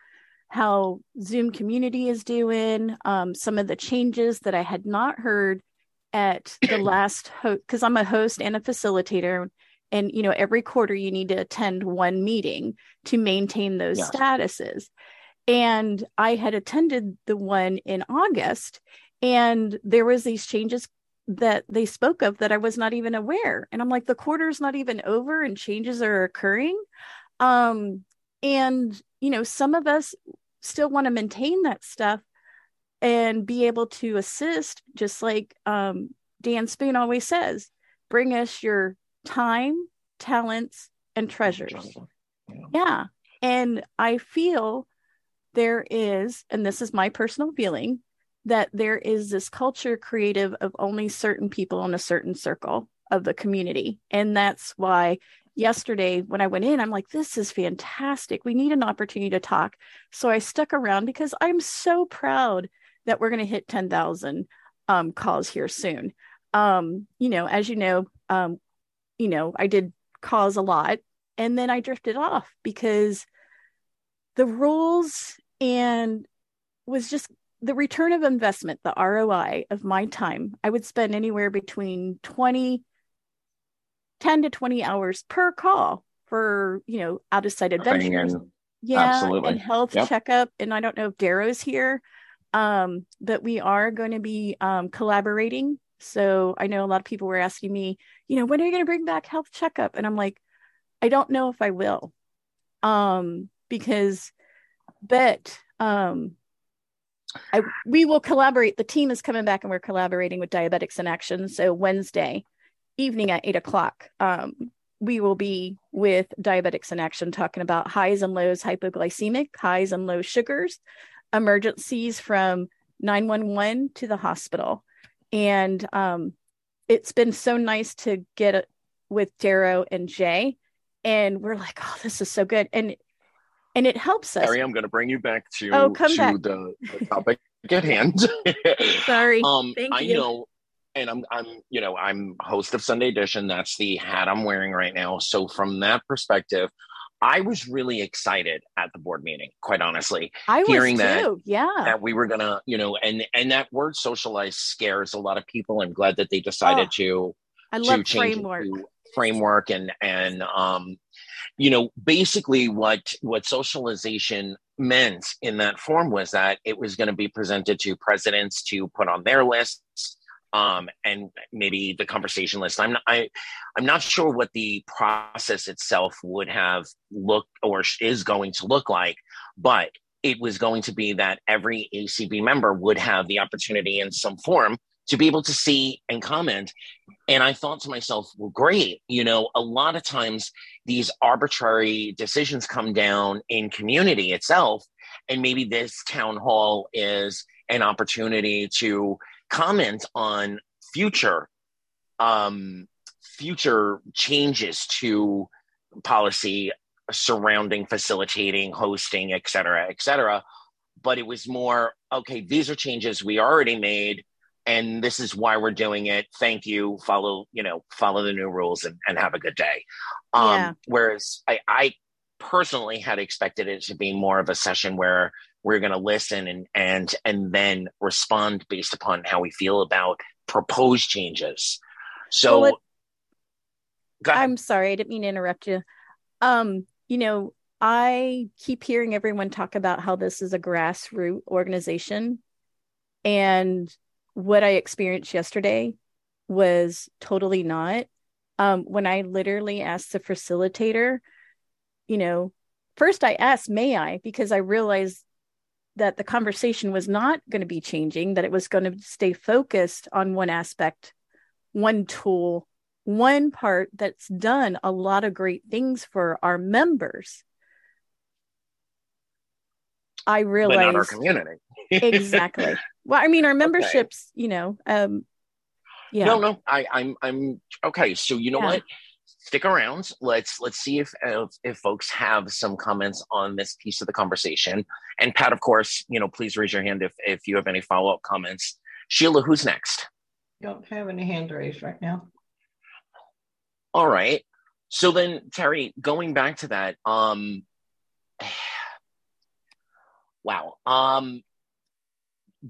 how Zoom community is doing, um, some of the changes that I had not heard at the last host because I'm a host and a facilitator and you know every quarter you need to attend one meeting to maintain those yes. statuses and i had attended the one in august and there was these changes that they spoke of that i was not even aware and i'm like the quarter's not even over and changes are occurring um and you know some of us still want to maintain that stuff and be able to assist just like um dan spoone always says bring us your time, talents, and treasures. Yeah. And I feel there is, and this is my personal feeling, that there is this culture creative of only certain people in a certain circle of the community. And that's why yesterday when I went in, I'm like, this is fantastic. We need an opportunity to talk. So I stuck around because I'm so proud that we're going to hit 10,000 um, calls here soon. Um, you know, as you know, um, you know, I did cause a lot and then I drifted off because the rules and was just the return of investment, the ROI of my time. I would spend anywhere between 20 10 to 20 hours per call for you know out of sight adventures. And, yeah, absolutely. and health Yep. checkup. And I don't know if Darrow's here, um, but we are going to be um, collaborating. So I know a lot of people were asking me, you know, when are you going to bring back health checkup? And I'm like, I don't know if I will, um, because, but um, I we will collaborate. The team is coming back, and we're collaborating with Diabetics in Action. So Wednesday evening at eight o'clock, um, we will be with Diabetics in Action talking about highs and lows, hypoglycemic, highs and low sugars, emergencies from 911 to the hospital. And um, it's been so nice to get with Darrow and Jay. And we're like, oh, this is so good. And and it helps us. Harry, I'm going to bring you back to, Oh, come to back. the, the topic at hand. Sorry. Um, Thank I you. know, and I'm, I'm, you know, I'm host of Sunday Edition. That's the hat I'm wearing right now. So from that perspective, I was really excited at the board meeting. Quite honestly, I was hearing that too. Yeah. that we were gonna, you know, and and that word socialize scares a lot of people. I'm glad that they decided Oh, to I to love change framework. framework and and um you know basically what what socialization meant in that form was that it was going to be presented to presidents to put on their lists um and maybe the conversation list i'm not i i'm not sure what the process itself would have looked or is going to look like but it was going to be that every acb member would have the opportunity in some form to be able to see and comment and I thought to myself, well, great. You know, a lot of times these arbitrary decisions come down in community itself. And maybe this town hall is an opportunity to comment on future um, future changes to policy surrounding facilitating, hosting, et cetera, et cetera. But it was more, okay, these are changes we already made and this is why we're doing it. Thank you. Follow, you know, follow the new rules and, and have a good day. Um, Yeah. Whereas I, I personally had expected it to be more of a session where we're going to listen and and and then respond based upon how we feel about proposed changes. So, Well, I'm sorry, I didn't mean to interrupt you. Um, you know, I keep hearing everyone talk about how this is a grassroots organization. And what I experienced yesterday was totally not. Um, when I literally asked the facilitator, you know, first I asked, may I? Because I realized that the conversation was not going to be changing, that it was going to stay focused on one aspect, one tool, one part that's done a lot of great things for our members. I but realized not our community. exactly. Well, I mean, our memberships, you know, um, yeah. No, no, I, I'm, I'm okay. So you know Yeah. what? Stick around. Let's let's see if, if if folks have some comments on this piece of the conversation. And Pat, of course, you know, please raise your hand if if you have any follow up comments. Sheila, who's next? Don't have any hand raised right now. All right. So then, Terry, going back to that, um, wow. Um,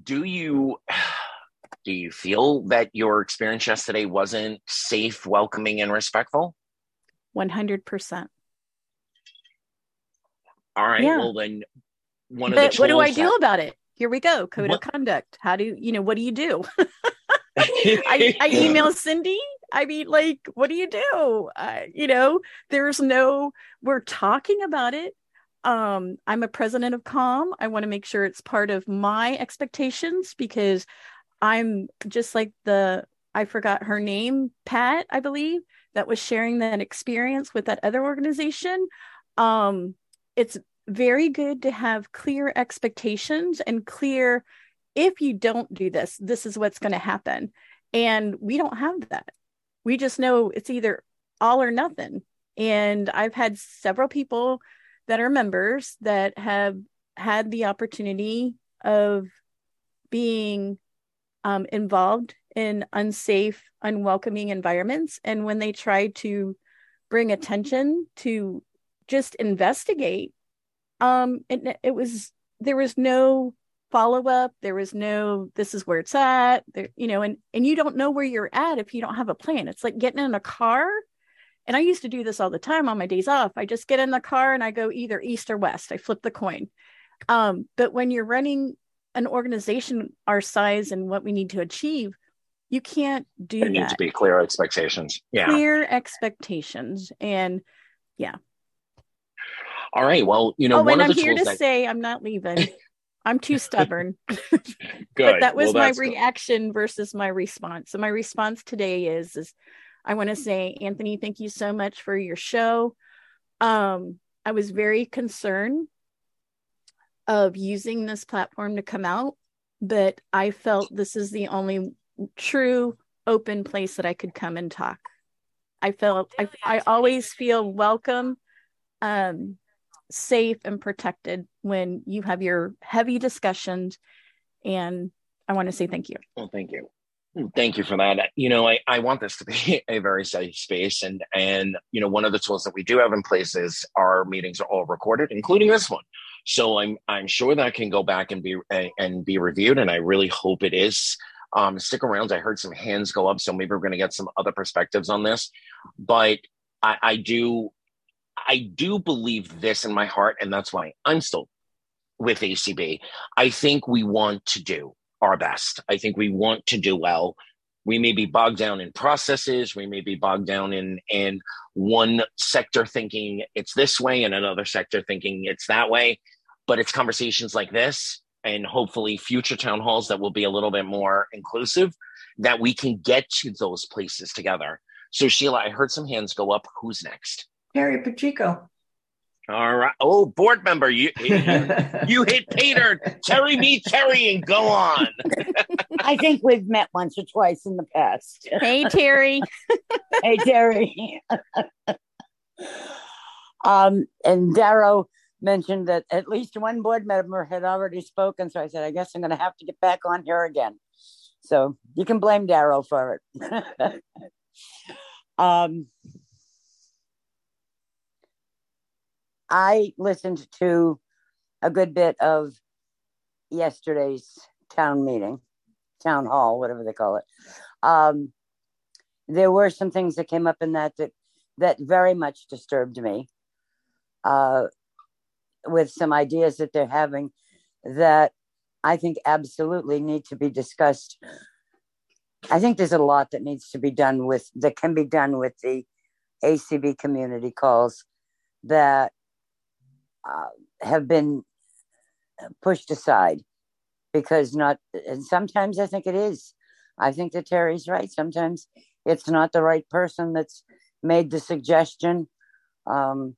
do you do you feel that your experience yesterday wasn't safe, welcoming, and respectful? 100%. All right. Yeah. Well, then, one of the what do I tools do that- about it? Here we go. Code What- of conduct. How do you, you know, what do you do? I, I email Cindy. I mean, like, what do you do? Uh, you know, there's no, we're talking about it. Um, I'm a president of Calm. I want to make sure it's part of my expectations because I'm just like the, I forgot her name, Pat, I believe, that was sharing that experience with that other organization. Um, it's very good to have clear expectations and clear if you don't do this, this is what's going to happen. And we don't have that. We just know it's either all or nothing. And I've had several people that are members that have had the opportunity of being um, involved in unsafe, unwelcoming environments. And when they try to bring attention to just investigate, um, it, it was there was no follow up. There was no this is where it's at. There, you know, and and you don't know where you're at if you don't have a plan. It's like getting in a car And I used to do this all the time on my days off. I just get in the car and I go either east or west. I flip the coin. Um, but when you're running an organization our size and what we need to achieve, you can't do there that. need to be clear expectations. Yeah. Clear expectations. And yeah. All right. Well, you know, oh, one and of I'm the here tools to that say I'm not leaving. I'm too stubborn. good. but that was Well, my that's good. reaction versus my response. So my response today is is I want to say, Anthony, thank you so much for your show. Um, I was very concerned of using this platform to come out, but I felt this is the only true open place that I could come and talk. I felt I, I always feel welcome, um, safe and protected when you have your heavy discussions. And I want to say thank you. Well, thank you. Thank you for that. You know, I, I want this to be a very safe space. And, and, you know, one of the tools that we do have in place is our meetings are all recorded, including this one. So I'm, I'm sure that can go back and be, and be reviewed. And I really hope it is. Um, stick around. I heard some hands go up. So maybe we're going to get some other perspectives on this, but I, I do, I do believe this in my heart. And that's why I'm still with ACB. I think we want to do our best. I think we want to do well. We may be bogged down in processes. We may be bogged down in in one sector thinking it's this way and another sector thinking it's that way. But it's conversations like this and hopefully future town halls that will be a little bit more inclusive that we can get to those places together. So Sheila, I heard some hands go up. Who's next? Terry Pacheco. All right. Oh, board member, you you, you hit Peter. Terry meet Terry and go on. I think we've met once or twice in the past. Hey, Terry. hey, Terry. um, and Darrow mentioned that at least one board member had already spoken. So I said, I guess I'm going to have to get back on here again. So you can blame Darrow for it. um, I listened to a good bit of yesterday's town meeting, town hall, whatever they call it. Um, there were some things that came up in that that, that very much disturbed me. Uh, with some ideas that they're having that I think absolutely need to be discussed. I think there's a lot that needs to be done with that can be done with the ACB community calls that uh, have been pushed aside because not and sometimes I think it is. I think that Terry's right. Sometimes it's not the right person that's made the suggestion. Um,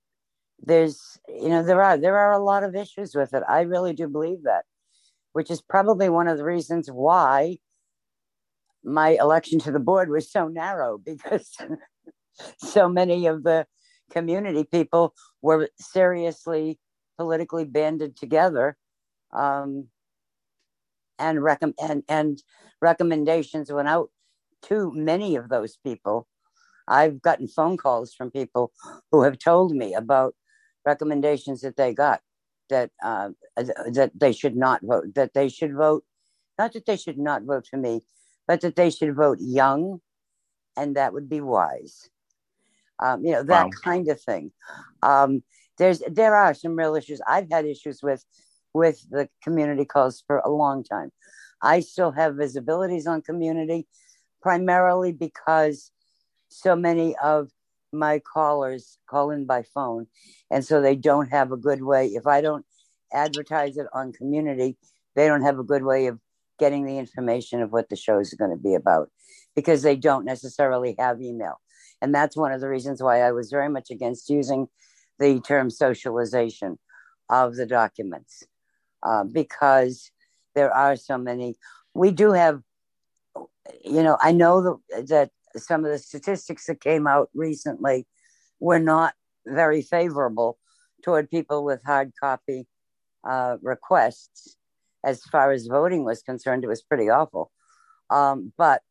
there's you know there are there are a lot of issues with it. I really do believe that, which is probably one of the reasons why my election to the board was so narrow because so many of the community people were seriously politically banded together um, and, and, and recommendations went out to many of those people. I've gotten phone calls from people who have told me about recommendations that they got that uh, that they should not vote that they should vote not that they should not vote for me but that they should vote young and that would be wise um, you know that Wow. kind of thing. Um, there's there are some real issues. I've had issues with with the community calls for a long time. I still have visibilities on community primarily because so many of my callers call in by phone and so they don't have a good way if i don't advertise it on community they don't have a good way of getting the information of what the shows are going to be about because they don't necessarily have email and that's one of the reasons why i was very much against using the term socialization of the documents uh, because there are so many we do have you know i know that, that some of the statistics that came out recently were not very favorable toward people with hard copy uh, requests. As far as voting was concerned, it was pretty awful. Um, but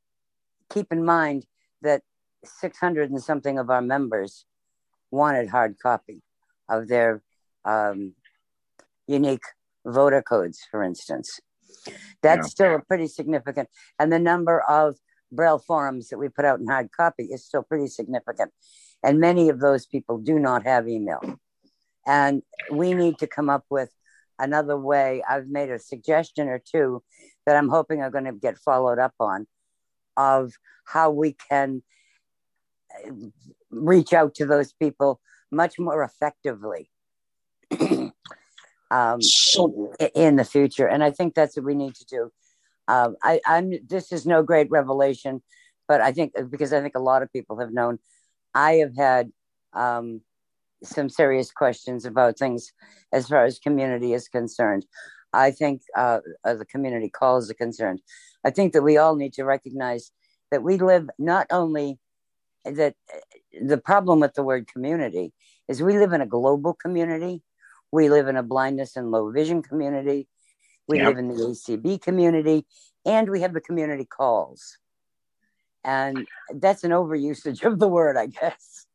keep in mind that 600 and something of our members wanted hard copy of their um, unique voter codes, for instance. That's Yeah. still a pretty significant, and the number of Braille forums that we put out in hard copy is still pretty significant. And many of those people do not have email. And we need to come up with another way. I've made a suggestion or two that I'm hoping are going to get followed up on of how we can reach out to those people much more effectively um, in the future. And I think that's what we need to do. Um, I, I'm. This is no great revelation, but I think because I think a lot of people have known, I have had um, some serious questions about things as far as community is concerned. I think uh, the community calls are concerned. I think that we all need to recognize that we live not only that the problem with the word community is we live in a global community. We live in a blindness and low vision community. We live in the ACB community and we have the community calls. And that's an overusage of the word, I guess.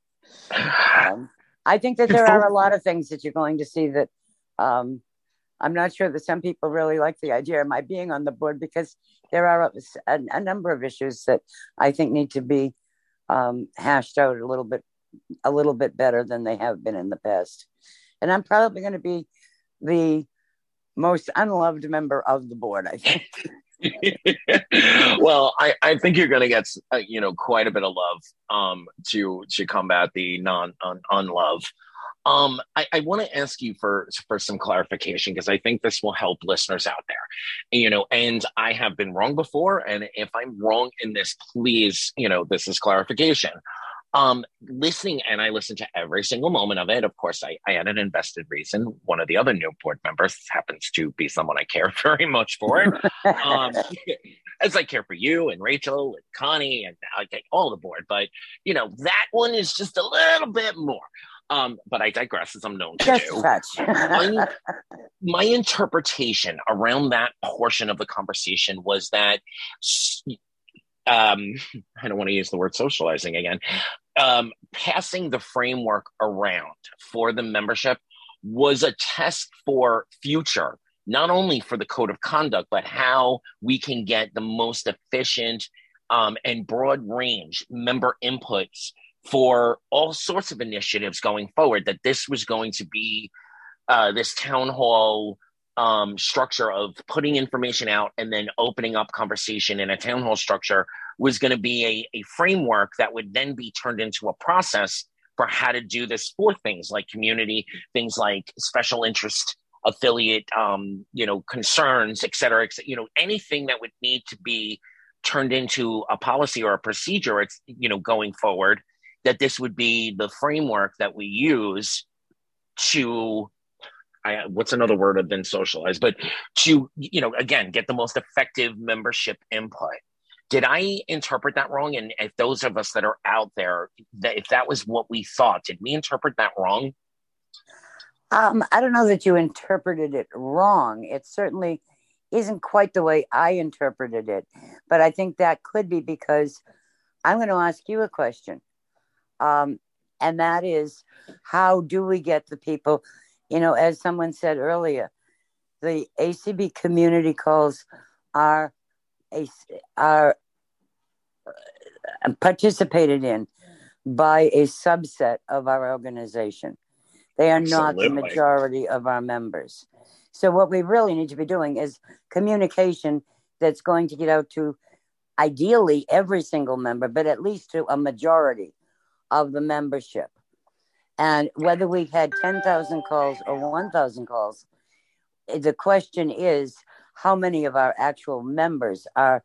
Um, I think that there are a lot of things that you're going to see that um, I'm not sure that some people really like the idea of my being on the board because there are a, a number of issues that I think need to be um, hashed out a little bit, a little bit better than they have been in the past. And I'm probably going to be the most unloved member of the board. I think. well, I, I think you're going to get uh, you know quite a bit of love um, to to combat the non un, unlove. Um, I, I want to ask you for for some clarification because I think this will help listeners out there. You know, and I have been wrong before, and if I'm wrong in this, please, you know, this is clarification um, listening, and I listened to every single moment of it. Of course, I, I had an invested reason. One of the other new board members happens to be someone I care very much for. um, as I care for you and Rachel and Connie and all the board, but you know that one is just a little bit more. Um, but I digress as I'm known to Just do. my, my interpretation around that portion of the conversation was that um, I don't want to use the word socializing again, um, passing the framework around for the membership was a test for future, not only for the code of conduct, but how we can get the most efficient um, and broad range member inputs for all sorts of initiatives going forward. That this was going to be uh, this town hall um, structure of putting information out and then opening up conversation in a town hall structure was going to be a, a framework that would then be turned into a process for how to do this for things like community, things like special interest affiliate, um, you know, concerns, et cetera, et cetera, you know, anything that would need to be turned into a policy or a procedure, it's, you know, going forward, that this would be the framework that we use to I, what's another word than socialize, but to, you know, again, get the most effective membership input. Did I interpret that wrong? And if those of us that are out there, that if that was what we thought, did we interpret that wrong? Um, I don't know that you interpreted it wrong. It certainly isn't quite the way I interpreted it, but I think that could be because I'm going to ask you a question. Um, and that is, how do we get the people you know, as someone said earlier, the ACB community calls are are uh, participated in by a subset of our organization. They are Absolutely. not the majority of our members. So what we really need to be doing is communication that's going to get out to ideally every single member, but at least to a majority of the membership. And whether we've had 10,000 calls or 1,000 calls, eh, the question is how many of our actual members are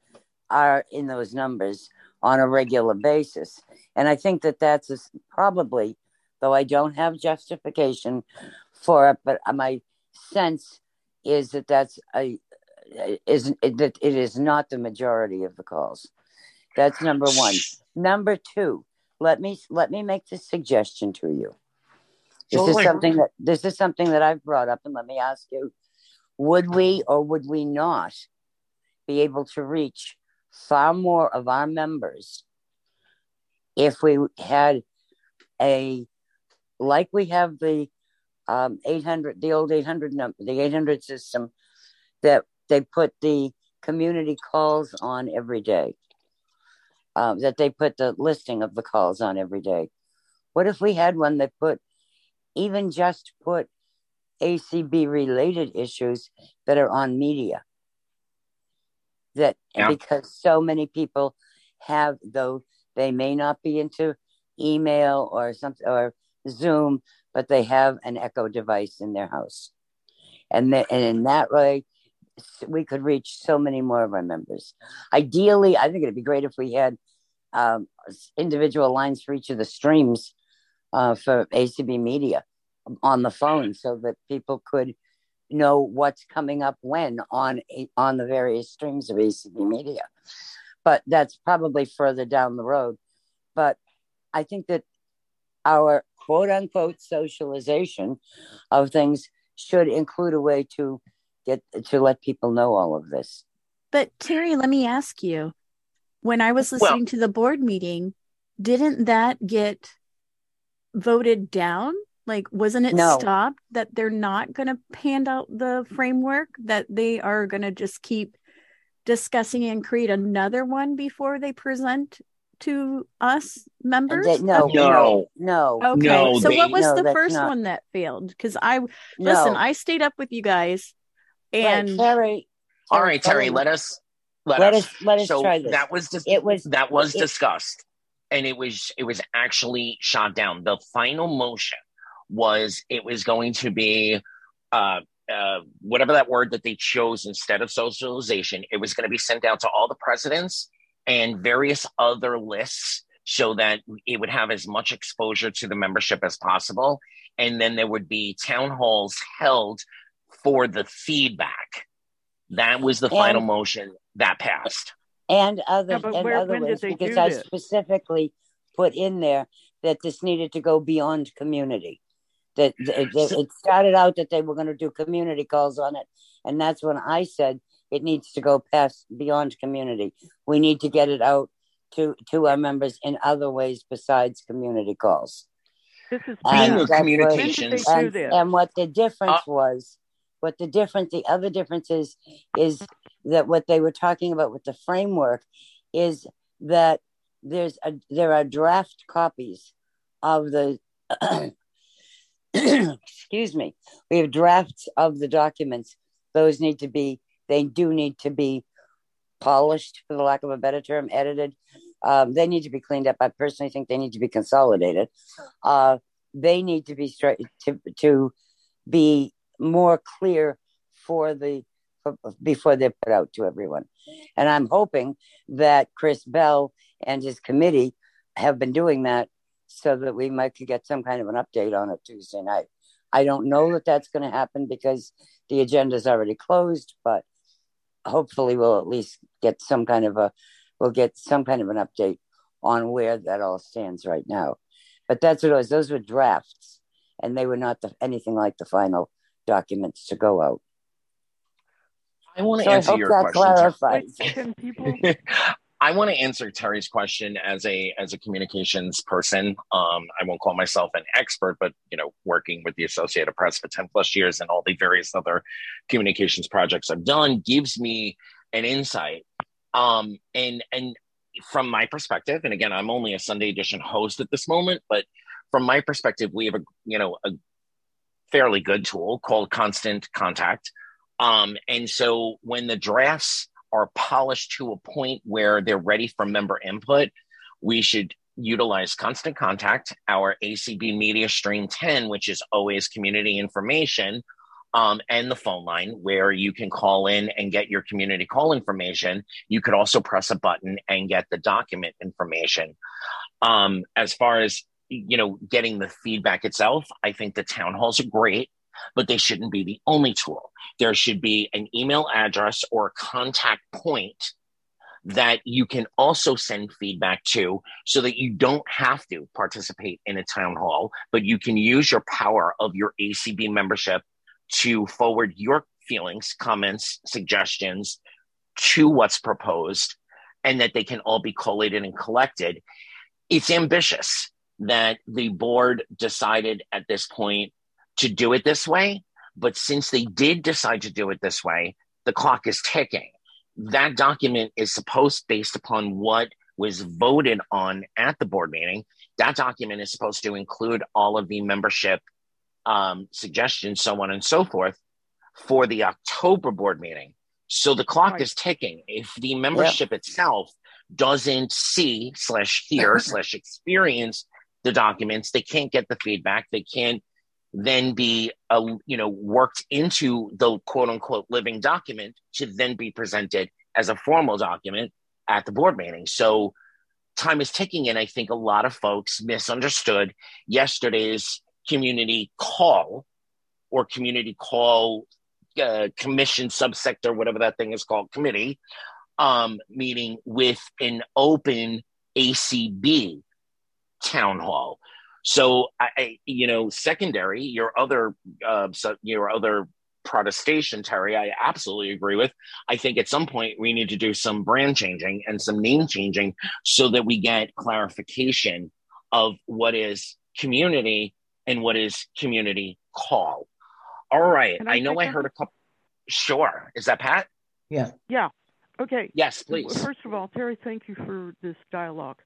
are in those numbers on a regular basis. And I think that that's a, probably, though I don't have justification for it, but uh, my sense is that that's a is that it is not the majority of the calls. That's number one. Number two, let me let me make this suggestion to you. This is something that this is something that I've brought up, and let me ask you: Would we or would we not be able to reach far more of our members if we had a like we have the um, 800 the old 800 number the 800 system that they put the community calls on every day um, that they put the listing of the calls on every day What if we had one that put, even just put ACB related issues that are on media? That Yeah. because so many people have, though they may not be into email or something or Zoom, but they have an Echo device in their house, and the, and in that way, we could reach so many more of our members. Ideally, I think it'd be great if we had um, individual lines for each of the streams uh, for ACB Media on the phone, so that people could know what's coming up when on on the various streams of ACB Media. But that's probably further down the road. But I think that our quote unquote socialization of things should include a way to get to let people know all of this. But Terry, let me ask you when I was Well- listening to the board meeting, didn't that get voted down? Like, wasn't it No. stopped that they're not going to hand out the framework, that they are going to just keep discussing and create another one before they present to us members? They- no, No. no, Okay. No, so they- what was no, the first not- one that failed? Because I no. listen, I stayed up with you guys and right, Terry. All right, Terry, Terry, let us let, Let us, us- let us so try this. That was dis- It was- that was it- discussed, and it was it was actually shot down. The final motion was it was going to be uh, uh, whatever that word that they chose instead of socialization. It was going to be sent out to all the presidents and various other lists so that it would have as much exposure to the membership as possible, and then there would be town halls held for the feedback. That was the final motion that passed. and other Yeah, but and where- other when did ways because I this? specifically put in there that this needed to go beyond community. That, that- that it started out that they were going to do community calls on it, and that's when I said it needs to go past beyond community. We need to get it out to to our members in other ways besides community calls. This is Being And a what- communications- When did they do and, and what the difference Uh, was what the difference the other difference is is that what they were talking about with the framework is that there's a there are draft copies of the excuse me we have drafts of the documents. Those need to be they do need to be polished for the lack of a better term edited. Um, they need to be cleaned up. I personally think they need to be consolidated. Uh, they need to be straight to, to be more clear for the for, before they're put out to everyone. And i'm hoping that chris bell and his committee have been doing that so that we might could get some kind of an update on it tuesday night. I don't know that that's going to happen because the agenda is already closed but hopefully we'll at least get some kind of a we'll get some kind of an update on where that all stands right now. But that's what it was those were drafts and they were not the, anything like the final documents to go out I want to so i answer hope your that question. Ter- Wait, can people? I want to answer Terry's question as a as a communications person. Um, I won't call myself an expert, but you know, working with the Associated Press for ten plus years and all the various other communications projects I've done gives me an insight. Um, and and from my perspective, and again, I'm only a Sunday edition host at this moment, but from my perspective, we have a you know a fairly good tool called Constant Contact. Um, and so when the drafts are polished to a point where they're ready for member input, we should utilize Constant Contact, our ACB Media Stream 10, which is always community information, um, and the phone line where you can call in and get your community call information. You could also press a button and get the document information. Um, as far as you know, getting the feedback itself, I think the town halls are great, but they shouldn't be the only tool. There should be an email address or a contact point that you can also send feedback to so that you don't have to participate in a town hall, but you can use your power of your ACB membership to forward your feelings, comments, suggestions to what's proposed, and that they can all be collated and collected. It's ambitious that the board decided at this point to do it this way. But since they did decide to do it this way, the clock is ticking. That document is supposed based upon what was voted on at the board meeting That document is supposed to include all of the membership um, suggestions, so on and so forth, for the October board meeting. So the clock right. is ticking. If the membership yeah. itself doesn't see slash hear slash experience the documents, they can't get the feedback. They can't then be uh, you know worked into the quote unquote living document to then be presented as a formal document at the board meeting. So time is ticking, and I think a lot of folks misunderstood yesterday's community call or community call uh, commission subsector, whatever that thing is called, committee um, meeting with an open ACB town hall. So I, I you know, secondary, your other, uh, so your other protestation, Terry, I absolutely agree with. I think at some point we need to do some brand changing and some name changing so that we get clarification of what is community and what is community call. All right. I, I know I heard a couple. Sure. Is that Pat? Yeah. Yeah. Okay. Yes, please. First of all, Terry, thank you for this dialogue.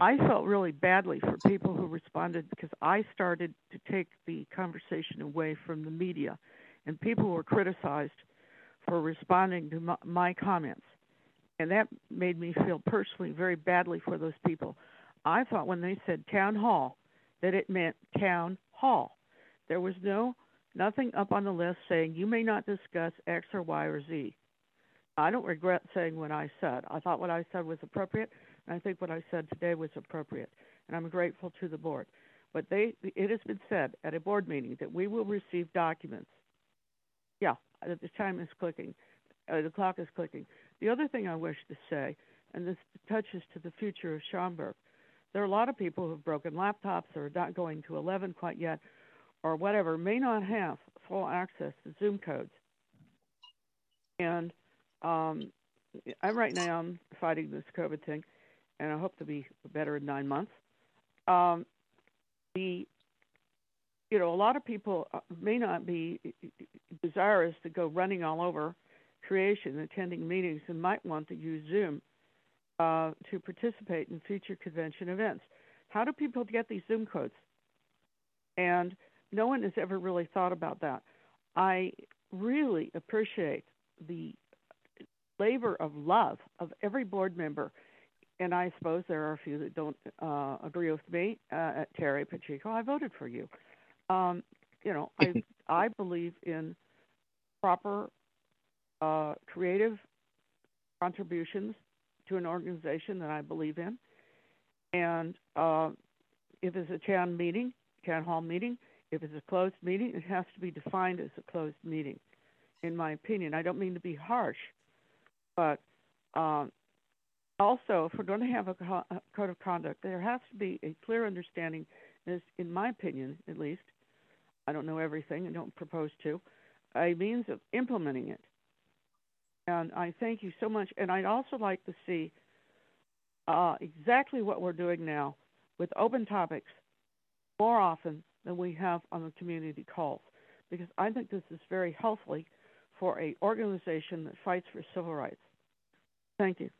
I felt really badly for people who responded because I started to take the conversation away from the media, and people were criticized for responding to my, my comments. And that made me feel personally very badly for those people. I thought when they said town hall that it meant town hall. There was no nothing up on the list saying you may not discuss X or Y or Z. I don't regret saying what I said. I thought what I said was appropriate, I think what I said today was appropriate, and I'm grateful to the board. But they, it has been said at a board meeting that we will receive documents. Yeah, the time is clicking. Uh, the clock is clicking. The other thing I wish to say, and this touches to the future of Schaumburg, there are a lot of people who have broken laptops or are not going to 11 quite yet, or whatever, may not have full access to Zoom codes. And um, I'm right now I'm fighting this COVID thing, and I hope to be better in nine months. Um, the you know a lot of people uh, may not be desirous to go running all over creation, attending meetings, and might want to use Zoom uh, to participate in future convention events. How do people get these Zoom codes? And no one has ever really thought about that. I really appreciate the labor of love of every board member. And I suppose there are a few that don't uh, agree with me. Uh, Terry Pacheco, I voted for you. Um, you know, I I believe in proper uh, creative contributions to an organization that I believe in. And uh, if it's a town meeting, town hall meeting, if it's a closed meeting, it has to be defined as a closed meeting, in my opinion. I don't mean to be harsh, but um, also, if we're going to have a, co- a code of conduct, there has to be a clear understanding, as in my opinion, at least. I don't know everything and don't propose to, a means of implementing it. And I thank you so much. And I'd also like to see uh, exactly what we're doing now with open topics more often than we have on the community calls, because I think this is very healthy for a organization that fights for civil rights. Thank you.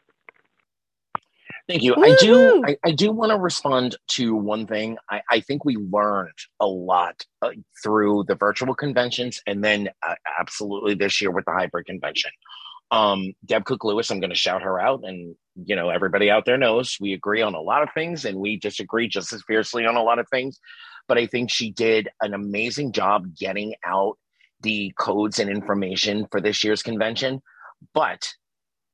Thank you. I do. I, I do want to respond to one thing. I, I think we learned a lot uh, through the virtual conventions, and then uh, absolutely this year with the hybrid convention. Um, Deb Cook Lewis, I'm going to shout her out, and you know everybody out there knows we agree on a lot of things, and we disagree just as fiercely on a lot of things. But I think she did an amazing job getting out the codes and information for this year's convention. But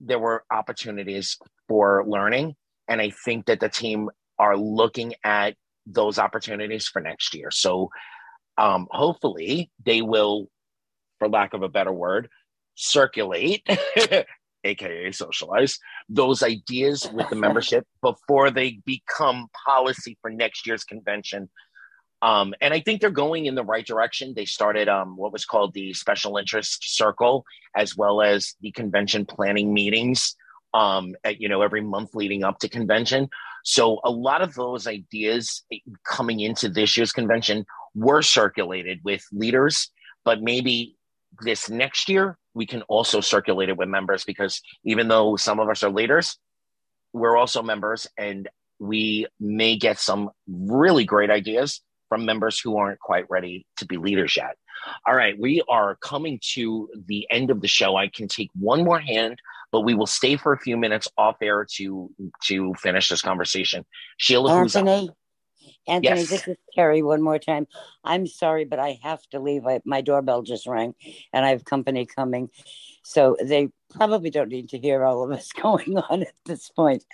there were opportunities for learning, and I think that the team are looking at those opportunities for next year. So um, hopefully they will, for lack of a better word, circulate, aka socialize, those ideas with the membership before they become policy for next year's convention. Um, and I think they're going in the right direction. They started um, what was called the Special Interest Circle, as well as the convention planning meetings. Um, at, you know, every month leading up to convention. So a lot of those ideas coming into this year's convention were circulated with leaders, but maybe this next year we can also circulate it with members because even though some of us are leaders, we're also members and we may get some really great ideas from members who aren't quite ready to be leaders yet. All right, we are coming to the end of the show. I can take one more hand, but we will stay for a few minutes off air to to finish this conversation. Sheila, Anthony, Anthony, Yes. this is Terry one more time. I'm sorry, but I have to leave. I, my doorbell just rang and I have company coming. So they probably don't need to hear all of us going on at this point.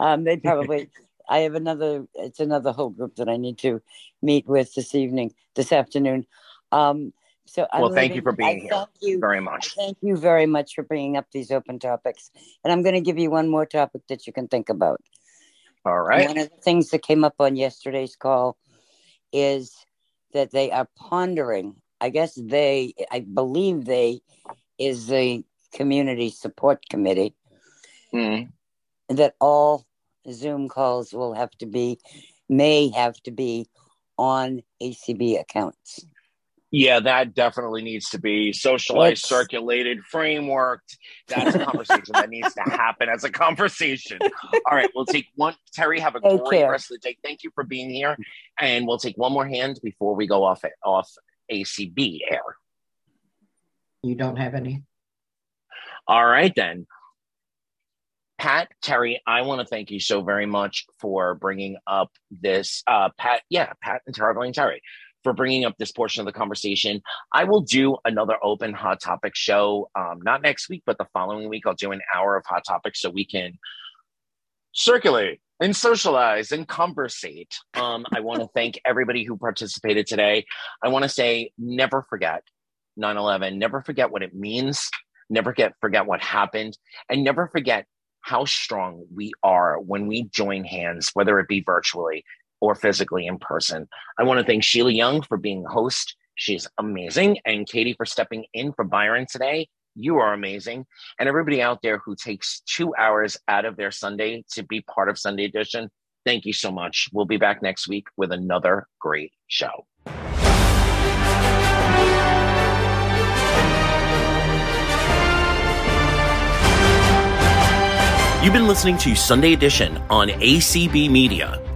Um, they probably, I have another, it's another whole group that I need to meet with this evening, this afternoon. Um, so I'm well, thank you for being I here Thank you very much. Thank you very much for bringing up these open topics. And I'm going to give you one more topic that you can think about. All right. One of the things that came up on yesterday's call is that they are pondering, I guess they, I believe they is the community support committee, Mm. that all Zoom calls will have to be, may have to be on ACB accounts. Yeah, that definitely needs to be socialized, circulated, frameworked. That's a conversation that needs to happen as a conversation. All right, we'll take one. Terry, have a Take great care. rest of the day. Thank you for being here, and we'll take one more hand before we go off off ACB air. You don't have any? All right, then. Pat, Terry, I want to thank you so very much for bringing up this. Uh, Pat, yeah, Pat and Terry, Terry, for bringing up this portion of the conversation. I will do another open hot topic show, um, not next week, but the following week. I'll do an hour of hot topics so we can circulate and socialize and conversate. Um, I want to thank everybody who participated today. I want to say never forget 9 11, never forget what it means, never get, forget what happened, and never forget how strong we are when we join hands, whether it be virtually or physically in person. I want to thank Sheila Young for being host. She's amazing. And Katie for stepping in for Byron today. You are amazing. And everybody out there who takes two hours out of their Sunday to be part of Sunday Edition, thank you so much. We'll be back next week with another great show. You've been listening to Sunday Edition on ACB Media.